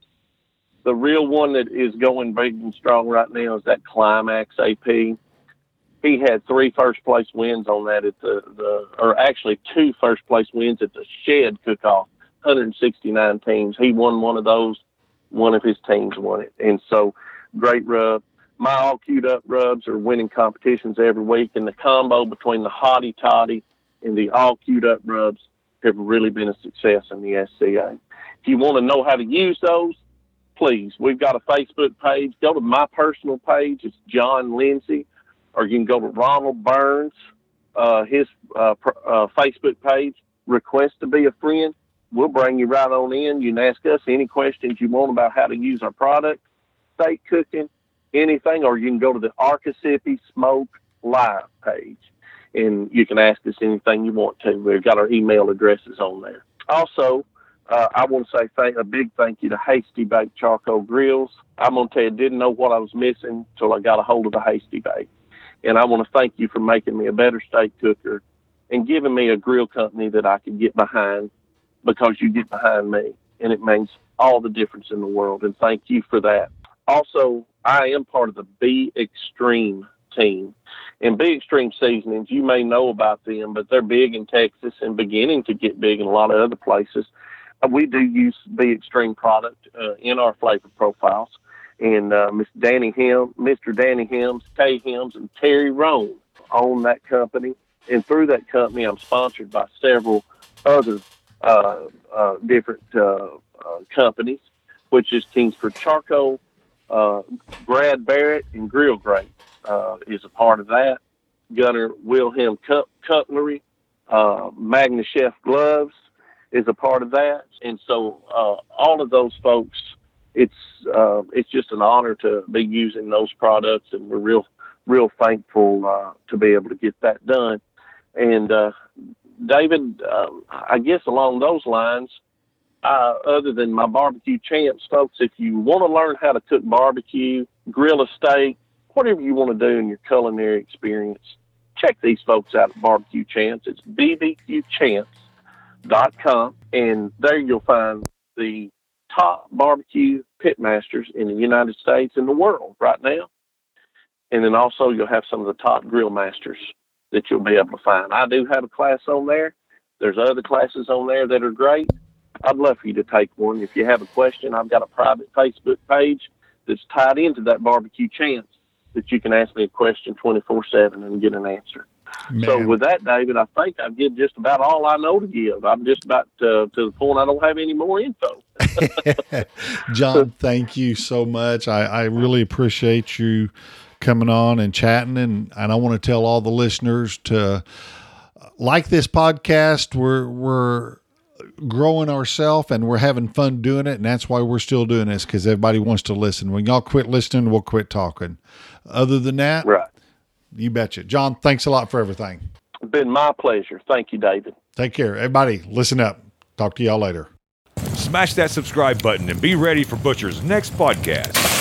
Speaker 3: The real one that is going big and strong right now is that Climax AP he had three first place wins on that at the, the or actually two first place wins at the shed cook off 169 teams he won one of those one of his teams won it and so great rub my all queued up rubs are winning competitions every week and the combo between the hottie toddy and the all queued up rubs have really been a success in the SCA. If you want to know how to use those, please, we've got a Facebook page. Go to my personal page. It's John Lindsay or you can go to Ronald Burns, uh, his uh, uh, Facebook page, request to be a friend. We'll bring you right on in. You can ask us any questions you want about how to use our product, steak cooking, anything, or you can go to the Archesippi Smoke Live page and you can ask us anything you want to. We've got our email addresses on there. Also, uh, I want to say thank, a big thank you to Hasty Bake Charcoal Grills. I'm going to tell you, didn't know what I was missing until I got a hold of the Hasty Bake. And I want to thank you for making me a better steak cooker and giving me a grill company that I can get behind because you get behind me. And it makes all the difference in the world. And thank you for that. Also, I am part of the B Extreme team. And B Extreme Seasonings, you may know about them, but they're big in Texas and beginning to get big in a lot of other places. We do use Be Extreme product uh, in our flavor profiles and uh, Miss Danny Hem, Mr. Danny Hems, Tay Hems, and Terry Roan own that company. And through that company, I'm sponsored by several other uh, uh, different uh, uh, companies, which is Kingsford Charcoal, uh, Brad Barrett, and GrillGrate is a part of that. Gunter Wilhelm Cut- Cutlery, Magna Chef Gloves is a part of that. And so all of those folks it's uh, it's just an honor to be using those products, and we're real real thankful uh, to be able to get that done. And uh, David, um, I guess along those lines, uh, other than my barbecue champs, folks, if you want to learn how to cook barbecue, grill a steak, whatever you want to do in your culinary experience, check these folks out at Barbecue Champs. It's bbqchamps.com, and there you'll find the top barbecue pitmasters in the United States and the world right now. And then also you'll have some of the top grill masters that you'll be able to find. I do have a class on there. There's other classes on there that are great. I'd love for you to take one. If you have a question, I've got a private Facebook page that's tied into that Barbecue Champs that you can ask me a question 24 7 and get an answer. Man. So with that, David, I think I've given just about all I know to give. I'm just about uh, to the point I don't have any more info.
Speaker 1: John, thank you so much. I, I really appreciate you coming on and chatting, and and I want to tell all the listeners to like this podcast. We're we're growing ourselves and we're having fun doing it and that's why we're still doing this because everybody wants to listen when y'all quit listening we'll quit talking other than that
Speaker 3: right
Speaker 1: you betcha. John, thanks a lot for everything.
Speaker 3: It's been my pleasure. Thank you, David.
Speaker 1: Take care. Everybody, listen up. Talk to y'all later.
Speaker 2: Smash that subscribe button and be ready for Butcher's next podcast.